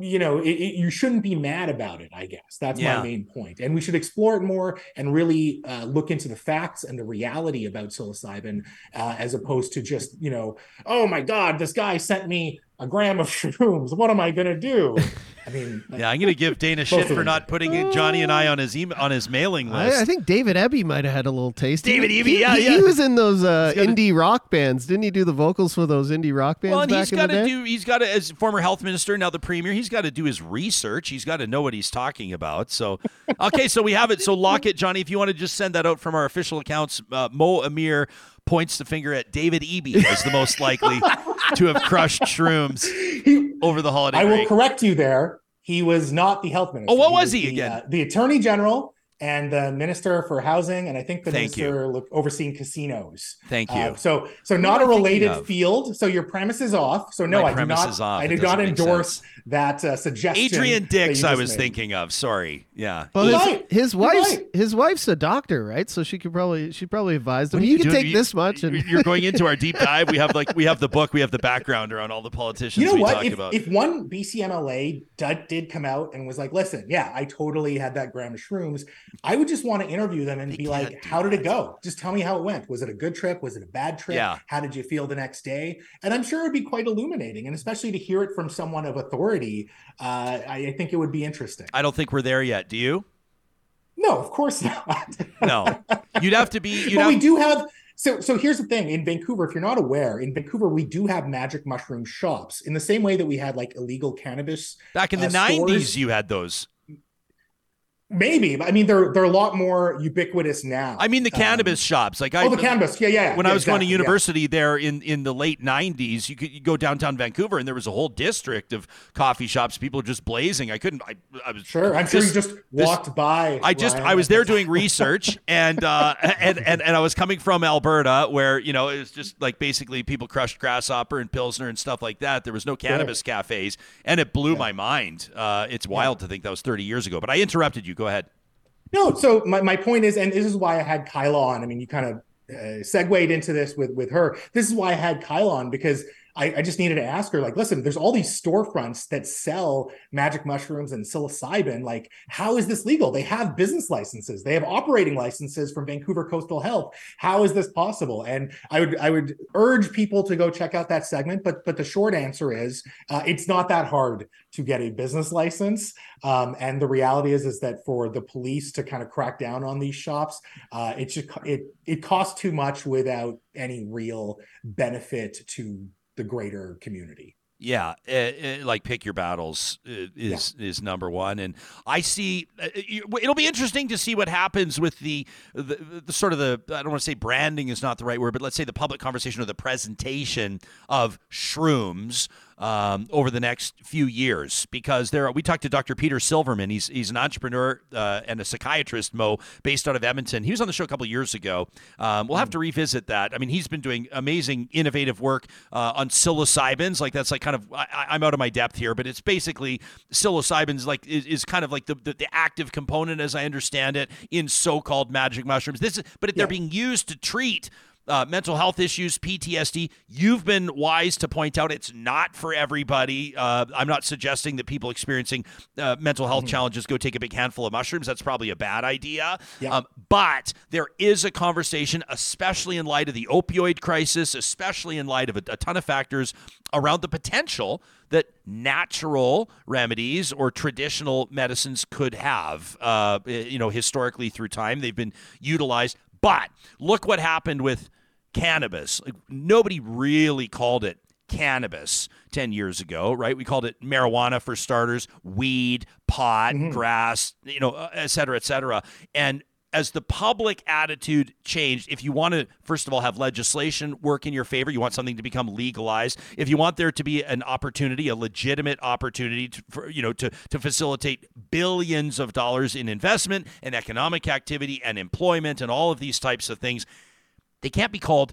you know, it, it, you shouldn't be mad about it. I guess that's Yeah. my main point. And we should explore it more and really uh, look into the facts and the reality about psilocybin, uh, as opposed to just you know, oh my God, this guy sent me a gram of shrooms. What am I gonna do? I mean, Yeah, I'm going to give Dana shit for not putting Johnny and I on his email, on his mailing list. I, I think David Eby might have had a little taste. He- David he, Eby, yeah, he, yeah. He was in those uh, He's gotta- indie rock bands. Didn't he do the vocals for those indie rock bands well, and back he's in got to do. He's got to, as former health minister, now the premier. He's got to do his research. He's got to know what he's talking about. So, okay, so we have it. So lock it, Johnny. If you want to just send that out from our official accounts, uh, Mo Amir points the finger at David Eby as the most likely to have crushed shrooms he, over the holiday I will correct you there. He was not the health minister. Oh, what was he the, again? uh, the attorney general and the minister for housing, and I think the Thank minister look, overseeing casinos. Thank you. Uh, so, so not a related field. So your premise is off. So no, My I do not. I did doesn't endorse sense. That uh, suggestion. Adrian Dix, I was made. thinking of. Sorry. Yeah. Well, his, might. his wife's might. his wife's a doctor, right? So she could probably she probably advised him. What You, you can doing? take You- this much, and You're going into our deep dive. We have like we have the book, we have the background around all the politicians You know we what? talk If, about. if one BCMLA did, did come out and was like, "Listen, yeah, I totally had that gram of shrooms," I would just want to interview them and They be like, do "How did that. it go? Just tell me how it went. Was it a good trip? Was it a bad trip? Yeah. How did you feel the next day?" And I'm sure it'd be quite illuminating, and especially to hear it from someone of authority, uh, I, I think it would be interesting. I don't think we're there yet. Do you? no, of course not. No. You'd have to be. But we do have so so here's the thing in Vancouver if you're not aware in Vancouver we do have magic mushroom shops in the same way that we had like illegal cannabis back in the uh, '90s, stores- you had those. Maybe but I mean they're they're a lot more ubiquitous now I mean, the Um, cannabis shops. Like I, oh the cannabis yeah yeah yeah, when yeah, I was going to exactly, yeah. university there in, in the late 90s, you could you go downtown Vancouver and there was a whole district of coffee shops, people just blazing. I couldn't, I, I was sure I'm sure you just this- walked by I just Ryan, I was there doing research and uh and, and and I was coming from Alberta where you know it was just like basically people crushed grasshopper and pilsner and stuff like that. There was no cannabis cafes and it blew my mind. Uh it's wild to think that was 30 years ago. But I interrupted you. Go ahead. No, so my, my point is, and this is why I had Kyla on. I mean, you kind of uh, segued into this with with her. This is why I had Kyla on because I, I just needed to ask her, like, listen, there's all these storefronts that sell magic mushrooms and psilocybin. Like, how is this legal? They have business licenses, they have operating licenses from Vancouver Coastal Health. How is this possible? And I would I would urge people to go check out that segment. But but the short answer is, uh, it's not that hard to get a business license. Um, and the reality is, is that for the police to kind of crack down on these shops, uh, it just it it costs too much without any real benefit to the greater community. Yeah, uh, uh, like pick your battles uh, is is number one, and I see it'll be interesting to see what happens with the, the the sort of the I don't want to say branding is not the right word, but let's say the public conversation or the presentation of shrooms um, over the next few years, because there are, we talked to Dr. Peter Silverman. He's he's an entrepreneur uh, and a psychiatrist, Mo, based out of Edmonton. He was on the show a couple of years ago. Um, we'll have to revisit that. I mean, he's been doing amazing, innovative work uh, on psilocybins. Like that's like kind of I, I'm out of my depth here, but it's basically psilocybins like is, is kind of like the, the the active component, as I understand it, in so-called magic mushrooms. This is, but if they're being used to treat uh, mental health issues, PTSD. You've been wise to point out it's not for everybody. Uh, I'm not suggesting that people experiencing uh, mental health challenges go take a big handful of mushrooms. That's probably a bad idea. Yeah. Um, but there is a conversation, especially in light of the opioid crisis, especially in light of a, a ton of factors around the potential that natural remedies or traditional medicines could have. Uh, you know, historically through time, they've been utilized. But look what happened with cannabis. Like, nobody really called it cannabis 10 years ago, right? We called it marijuana for starters, weed, pot, grass, you know, uh, et cetera, et cetera. And as the public attitude changed, if you want to, first of all, have legislation work in your favor, you want something to become legalized. If you want there to be an opportunity, a legitimate opportunity, to, for, you know, to to facilitate billions of dollars in investment and economic activity and employment and all of these types of things, they can't be called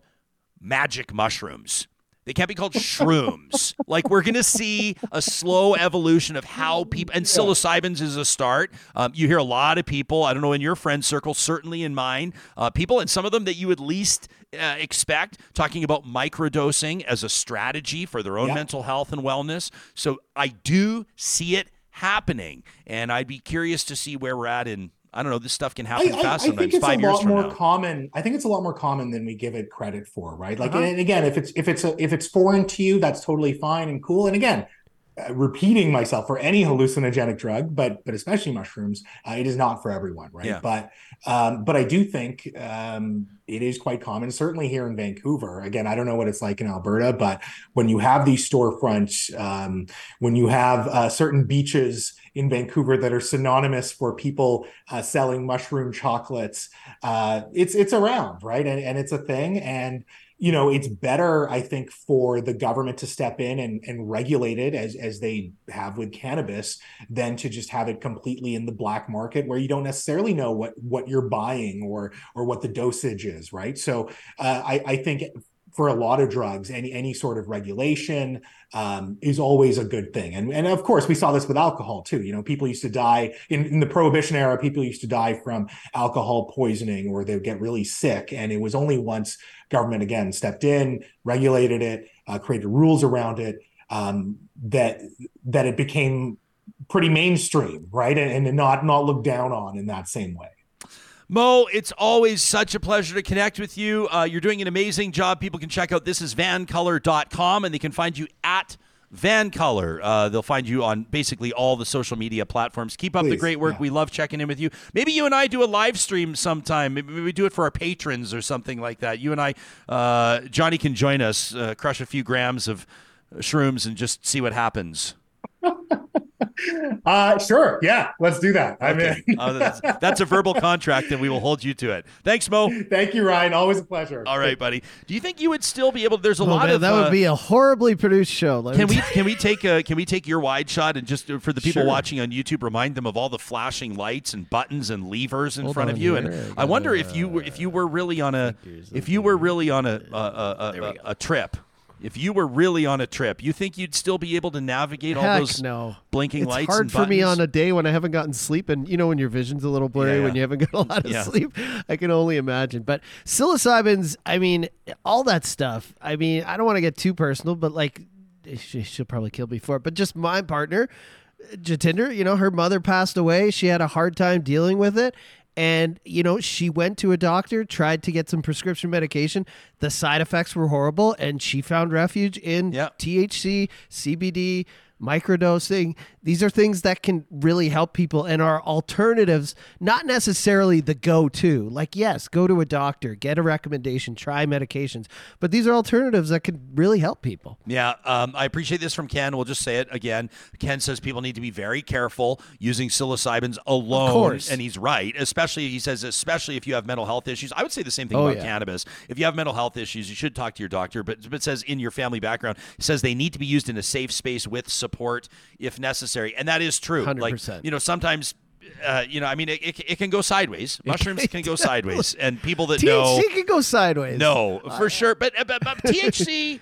magic mushrooms. They can't be called shrooms. like we're gonna see a slow evolution of how people and psilocybins is a start. Um, you hear a lot of people. I don't know in your friend circle, certainly in mine, uh, people and some of them that you would least uh, expect talking about microdosing as a strategy for their own Yeah. mental health and wellness. So I do see it happening, and I'd be curious to see where we're at in. I don't know. This stuff can I, happen I- fast I sometimes. think it's five a years lot from more now. common. I think it's a lot more common than we give it credit for, right? Like, Uh-huh. and again, if it's if it's a, if it's foreign to you, that's totally fine and cool. And again, repeating myself for any hallucinogenic drug, but but especially mushrooms, uh, it is not for everyone, right? Yeah. But um, but I do think um, it is quite common, certainly here in Vancouver. Again, I don't know what it's like in Alberta, but when you have these storefronts, um, when you have uh, certain beaches in Vancouver that are synonymous for people uh, selling mushroom chocolates, uh, it's it's around, right? And and it's a thing, and you know it's better i think for the government to step in and, and regulate it as as they have with cannabis than to just have it completely in the black market where you don't necessarily know what what you're buying or or what the dosage is right? So uh, i i think for a lot of drugs any any sort of regulation um, is always a good thing. And and of course we saw this with alcohol too. You know people used to die in, in the prohibition era people used to die from alcohol poisoning or they would get really sick. And it was only once government again stepped in regulated it uh, created rules around it um, that that it became pretty mainstream right? And, and not not looked down on in that same way Mo, it's always such a pleasure to connect with you. Uh, you're doing an amazing job. People can check out this is vancolour.com and they can find you at VanColour. Uh, they'll find you on basically all the social media platforms. Keep up the great work. yeah. We love checking in with you. Maybe you and I do a live stream sometime. Maybe we do it for our patrons or something like that. You and I, uh, Johnny can join us, uh, crush a few grams of shrooms and just see what happens. uh sure yeah let's do that i Okay. mean Uh, that's, that's a verbal contract and we will hold you to it. Thanks, Mo. thank you ryan always a pleasure All right, buddy. Do you think you would still be able? To, There's a Oh, lot man, of that uh, would be a horribly produced show. let Can we can we take a can we take your wide shot and just uh, for the people Sure. watching on YouTube remind them of all the flashing lights and buttons and levers in Hold front of you? here. And I I wonder gotta, if you were if you were really on a if you were really on a a, a, a, a trip. If you were really on a trip, you think you'd still be able to navigate all those no. blinking it's lights? It's hard for me on a day when I haven't gotten sleep, and you know when your vision's a little blurry Yeah, when you haven't got a lot of Yeah. sleep. I can only imagine. But psilocybins, I mean, all that stuff. I mean, I don't want to get too personal, but like, eh, she, she'll probably kill me for it. But just my partner, Jatinder, you know, her mother passed away. She had a hard time dealing with it. And, you know, she went to a doctor, tried to get some prescription medication. The side effects were horrible. And she found refuge in Yep. THC, CBD, microdosing. These are things that can really help people and are alternatives, not necessarily the go to. Like, yes, go to a doctor, get a recommendation, try medications. But these are alternatives that can really help people. Yeah, um, I appreciate this from Ken. We'll just say it again. Ken says people need to be very careful using psilocybins alone, course. and he's right. Especially, he says, especially if you have mental health issues. I would say the same thing Oh, about yeah. cannabis. If you have mental health issues, you should talk to your doctor. But, but it says in your family background, says they need to be used in a safe space with support if necessary, and that is true. Like 100%. you know, sometimes. Uh, you know, I mean, it, it, it can go sideways. Mushrooms can go sideways, and people that know THC can go sideways. no, for sure. But, but, but THC,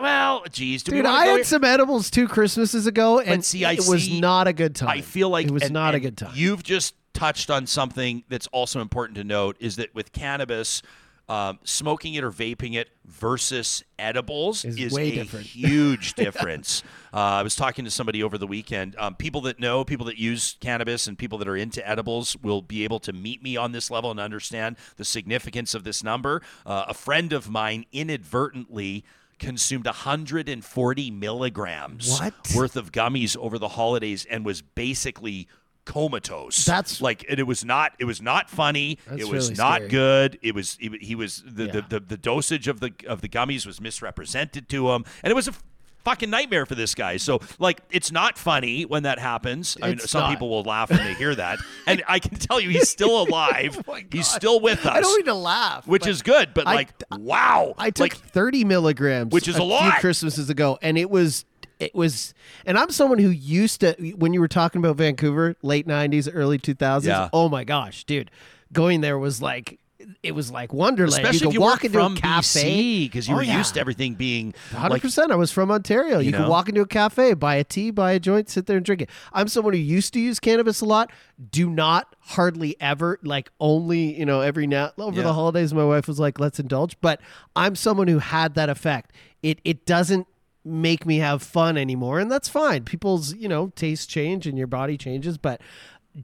well, geez, do Dude, I had here? some edibles two Christmases ago, and see, I it was not a good time. I feel like it was and- not a good time. You've just touched on something that's also important to note: is that with cannabis, um, smoking it or vaping it versus edibles Is is, way a different. huge difference. uh, I was talking to somebody over the weekend. Um, people that know, people that use cannabis, and people that are into edibles will be able to meet me on this level and understand the significance of this number. Uh, a friend of mine inadvertently consumed 140 milligrams What? worth of gummies over the holidays and was basically comatose. That's- like and it was not it was not funny. It was really not scary. good. It was he, he was the, Yeah. the, the the dosage of the of the gummies was misrepresented to him and it was a fucking nightmare for this guy. So like it's not funny when that happens. I mean It's some not. people will laugh when they hear that. and I can tell you he's still oh alive. Oh he's still with us. I don't need to laugh, which is good, but I- like wow. I took like 30 milligrams, Which is a few lot. Christmases ago, and it was it was. And I'm someone who used to when you were talking about Vancouver, late 90s, early 2000s. Yeah. Oh my gosh, dude, going there was like it was like Wonderland. Especially you if you walk into a cafe. Because you Oh, were yeah. used to everything being Hundred like percent. I was from Ontario. You, You could walk into a cafe, buy a tea, buy a joint, sit there and drink it. I'm someone who used to use cannabis a lot. Do not hardly ever, like only you know every now over Yeah. the holidays. My wife was like, "Let's indulge," but I'm someone who had that effect. It it doesn't make me have fun anymore, and that's fine. People's you know tastes change and your body changes, but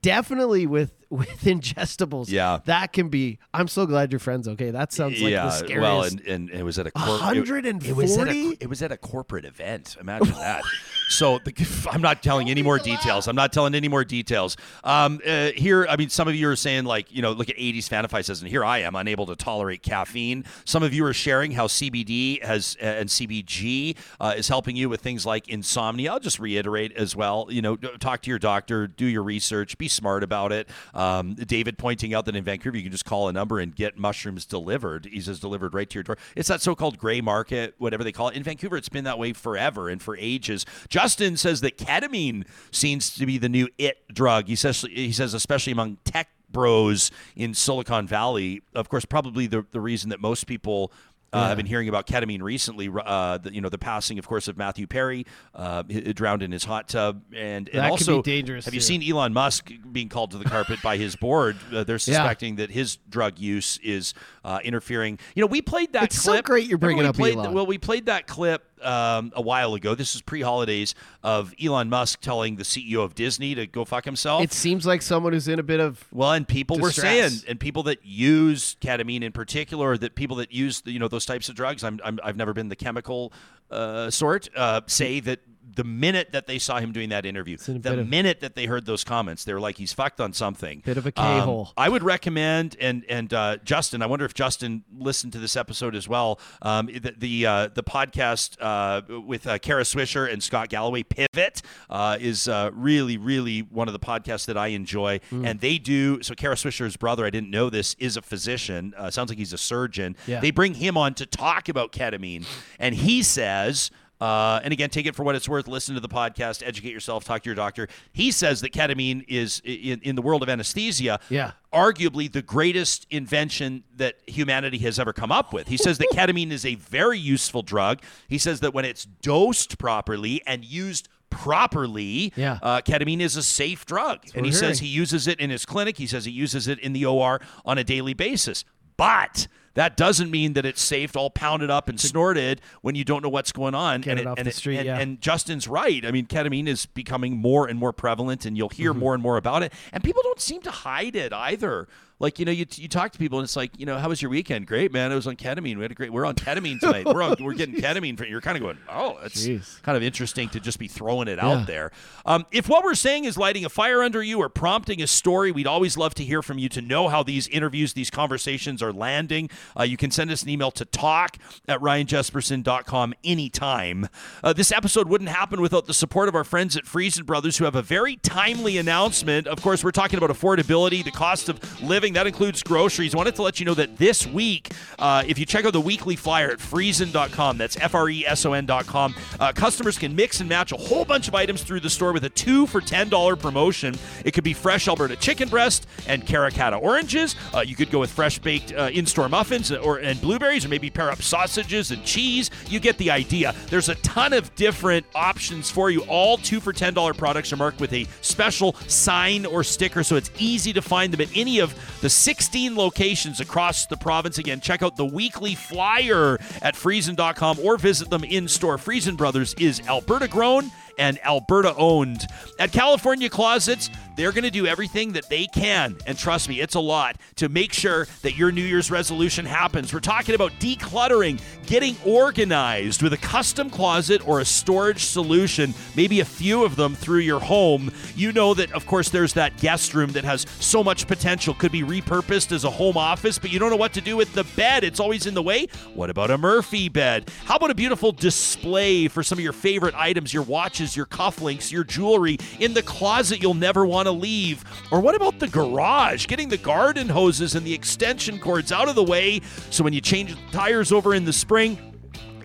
definitely with with ingestibles, Yeah. that can be. I'm so glad your friend's okay. That sounds like the scariest. well, and, and it was at a cor- hundred it- It was at a it was at a corporate event. Imagine that. So the, I'm not telling any more details. I'm not telling any more details. Um, uh, here, I mean, some of you are saying like, you know, look at 80s Fanify says, and here I am unable to tolerate caffeine. Some of you are sharing how CBD has uh, and CBG uh, is helping you with things like insomnia. I'll just reiterate as well. You know, talk to your doctor, do your research, be smart about it. Um, David pointing out that in Vancouver you can just call a number and get mushrooms delivered. He says delivered right to your door. It's that so-called gray market, whatever they call it. In Vancouver, it's been that way forever and for ages. Justin says that ketamine seems to be the new it drug. He says he says especially among tech bros in Silicon Valley. Of course, probably the the reason that most people. Uh, I've been hearing about ketamine recently. Uh, the, you know, the passing, of course, of Matthew Perry, uh, drowned in his hot tub, and, and That could be also dangerous, Have you seen Elon Musk being called to the carpet by his board? Uh, they're suspecting that his drug use is uh, interfering. You know, we played that It's so great you're bringing we up played, Elon. Well, we played that clip um, a while ago. This is pre-holidays of Elon Musk telling the CEO of Disney to go fuck himself. It seems like someone who's in a bit of Well, and people were distress. saying, and people that use ketamine in particular, or that people that use you know those types of drugs. I'm, I'm I've never been the chemical uh, sort. Uh, say that the minute that they saw him doing that interview, the of- minute that they heard those comments, they were like, "He's fucked on something." Bit of a Um, K-hole. I would recommend, and and uh, Justin, I wonder if Justin listened to this episode as well. Um, the the, uh, the podcast uh, with uh, Kara Swisher and Scott Galloway, Pivot, uh, is uh, really really one of the podcasts that I enjoy, Mm. and they do. So Kara Swisher's brother, I didn't know this, is a physician. Uh, sounds like he's a surgeon. Yeah. They bring him on to talk about ketamine, and he says. Uh, and again, take it for what it's worth. Listen to the podcast, educate yourself, talk to your doctor. He says that ketamine is in, in the world of anesthesia, Yeah. arguably the greatest invention that humanity has ever come up with. He says that ketamine is a very useful drug. He says that when it's dosed properly and used properly, Yeah. uh, ketamine is a safe drug. and we're he says he uses it in his clinic. He says he uses it in the OR on a daily basis. But that doesn't mean that it's safe all pounded up and snorted when you don't know what's going on. Get and it off and the street, and, yeah. and Justin's right. I mean, ketamine is becoming more and more prevalent, and you'll hear Mm-hmm. more and more about it. And people don't seem to hide it either. Like you know, you, you talk to people, and it's like, you know, how was your weekend? Great, man. it was on ketamine. We had a great. We're on ketamine tonight. we're on, we're getting ketamine. For, you're kind of going, oh, that's Jeez. kind of interesting to just be throwing it Yeah. out there. Um, if what we're saying is lighting a fire under you or prompting a story, we'd always love to hear from you to know how these interviews, these conversations are landing. Uh, you can send us an email to talk at ryanjespersen.com anytime. Uh, this episode wouldn't happen without the support of our friends at Freson Brothers, who have a very timely announcement. Of course, we're talking about affordability, the cost of living. That includes groceries. Wanted to let you know that this week, uh, if you check out the weekly flyer at Freson.com, that's F R E S O N.com, uh, customers can mix and match a whole bunch of items through the store with a two for $10 promotion. It could be fresh Alberta chicken breast and Cara Cara oranges. Uh, you could go with fresh baked uh, in store muffins or and blueberries, or maybe pair up sausages and cheese. You get the idea. There's a ton of different options for you. All two for $10 products are marked with a special sign or sticker, so it's easy to find them at any of the 16 locations across the province. Again, check out the weekly flyer at Freson.com or visit them in store. Freson Brothers is Alberta grown and Alberta owned. At California Closets, they're going to do everything that they can, and trust me, it's a lot, to make sure that your New Year's resolution happens. We're talking about decluttering, getting organized with a custom closet or a storage solution, maybe a few of them through your home. You know that, of course, there's that guest room that has so much potential, could be repurposed as a home office, but you don't know what to do with the bed. It's always in the way. What about a Murphy bed? How about a beautiful display for some of your favorite items, your watches, your cufflinks, your jewelry in the closet you'll never want to leave? Or what about the garage? Getting the garden hoses and the extension cords out of the way so when you change the tires over in the spring,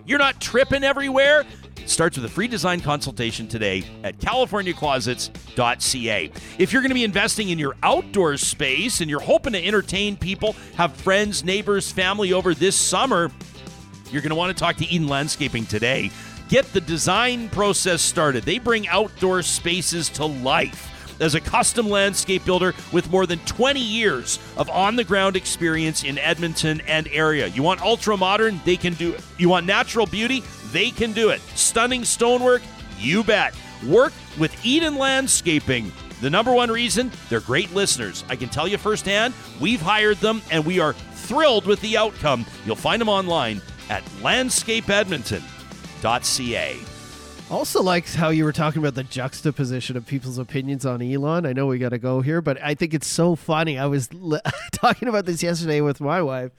you're not tripping everywhere. starts with a free design consultation today at californiaclosets.ca. If you're going to be investing in your outdoor space and you're hoping to entertain people, have friends, neighbors, family over this summer, you're going to want to talk to Eden Landscaping today. Get the design process started. They bring outdoor spaces to life. As a custom landscape builder with more than 20 years of on the ground experience in Edmonton and area. You want ultra modern? They can do it. You want natural beauty? They can do it. Stunning stonework? You bet. Work with Eden Landscaping. The number one reason, they're great listeners. I can tell you firsthand, we've hired them and we are thrilled with the outcome. You'll find them online at landscapeedmonton.ca. Also likes how you were talking about the juxtaposition of people's opinions on Elon. I know we got to go here, but I think it's so funny. I was talking about this yesterday with my wife.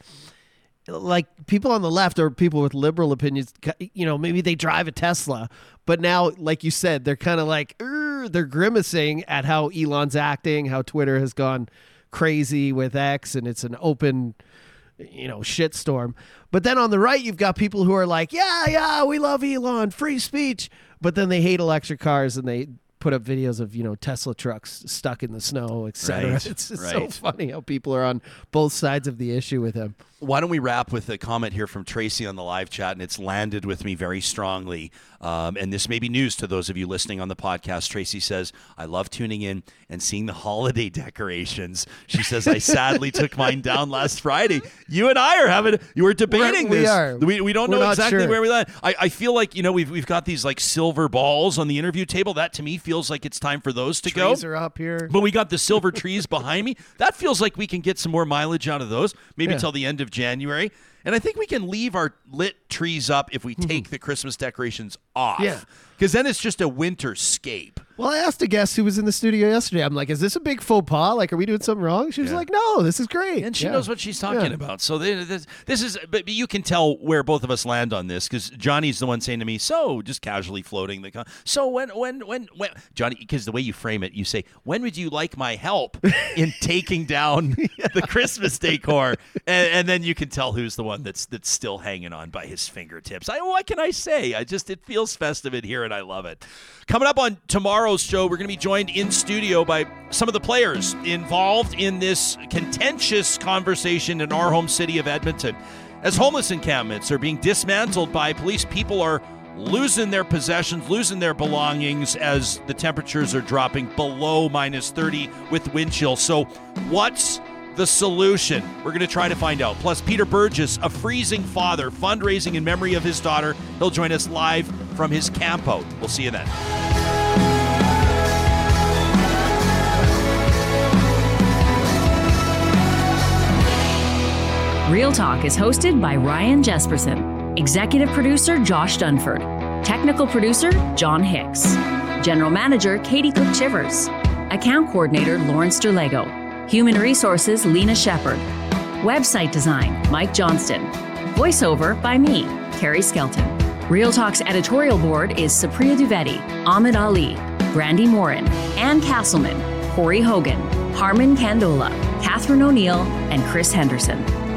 Like people on the left or people with liberal opinions, you know, maybe they drive a Tesla, but now, like you said, they're kind of like they're grimacing at how Elon's acting, how Twitter has gone crazy with X, and it's an open you know, shitstorm. But then on the right, you've got people who are like, yeah, yeah, we love Elon, free speech. But then they hate electric cars and they put up videos of you know Tesla trucks stuck in the snow, etc. Right, it's right. so funny how people are on both sides of the issue with him. Why don't we wrap with a comment here from Tracy on the live chat, and it's landed with me very strongly. Um, and this may be news to those of you listening on the podcast. Tracy says, "I love tuning in and seeing the holiday decorations." She says, "I sadly took mine down last Friday." You and I are having you were debating We're- we this. are. We, we don't We're know exactly sure. where we land. I, I feel like you know we've we've got these like silver balls on the interview table. That to me feels like it's time for those to Trees go. are up here. But we got the silver trees behind me. That feels like we can get some more mileage out of those, maybe Yeah. till the end of January. And I think we can leave our lit trees up if we take the Christmas decorations off. Mm-hmm. Yeah. Because then it's just a winter scape. Well, I asked a guest who was in the studio yesterday. I'm like, "Is this a big faux pas? Like, are we doing something wrong?" She was Yeah. like, "No, this is great." And she Yeah. knows what she's talking Yeah. about. So they- this, this is, but you can tell where both of us land on this because Johnny's the one saying to me, "So, just casually floating the, con- so when, when, when, when, Johnny, because the way you frame it, you say, when would you like my help in taking down the Christmas decor?" And, and then you can tell who's the one that's that's still hanging on by his fingertips. I, what can I say? I just, it feels festive in here, and I love it. Coming up on tomorrow's show, we're going to be joined in studio by some of the players involved in this contentious conversation in our home city of Edmonton. As homeless encampments are being dismantled by police, people are losing their possessions, losing their belongings as the temperatures are dropping below minus 30 with wind chill. So, what's the solution? We're going to try to find out. Plus, Peter Burgess, a freezing father, fundraising in memory of his daughter. He'll join us live from his campout. We'll see you then. Real Talk is hosted by Ryan Jespersen, executive producer Josh Dunford, technical producer John Hicks, general manager Katie Cook Chivers, account coordinator Lawrence Derlego, human resources Lena Shepard, website design Mike Johnston, voiceover by me, Carrie Skelton. Real Talk's editorial board is Supriya Dwivedi, Ahmed Ali, Brandi Morin, Ann Castleman, Corey Hogan, Harmon Candola, Catherine O'Neill, and Chris Henderson.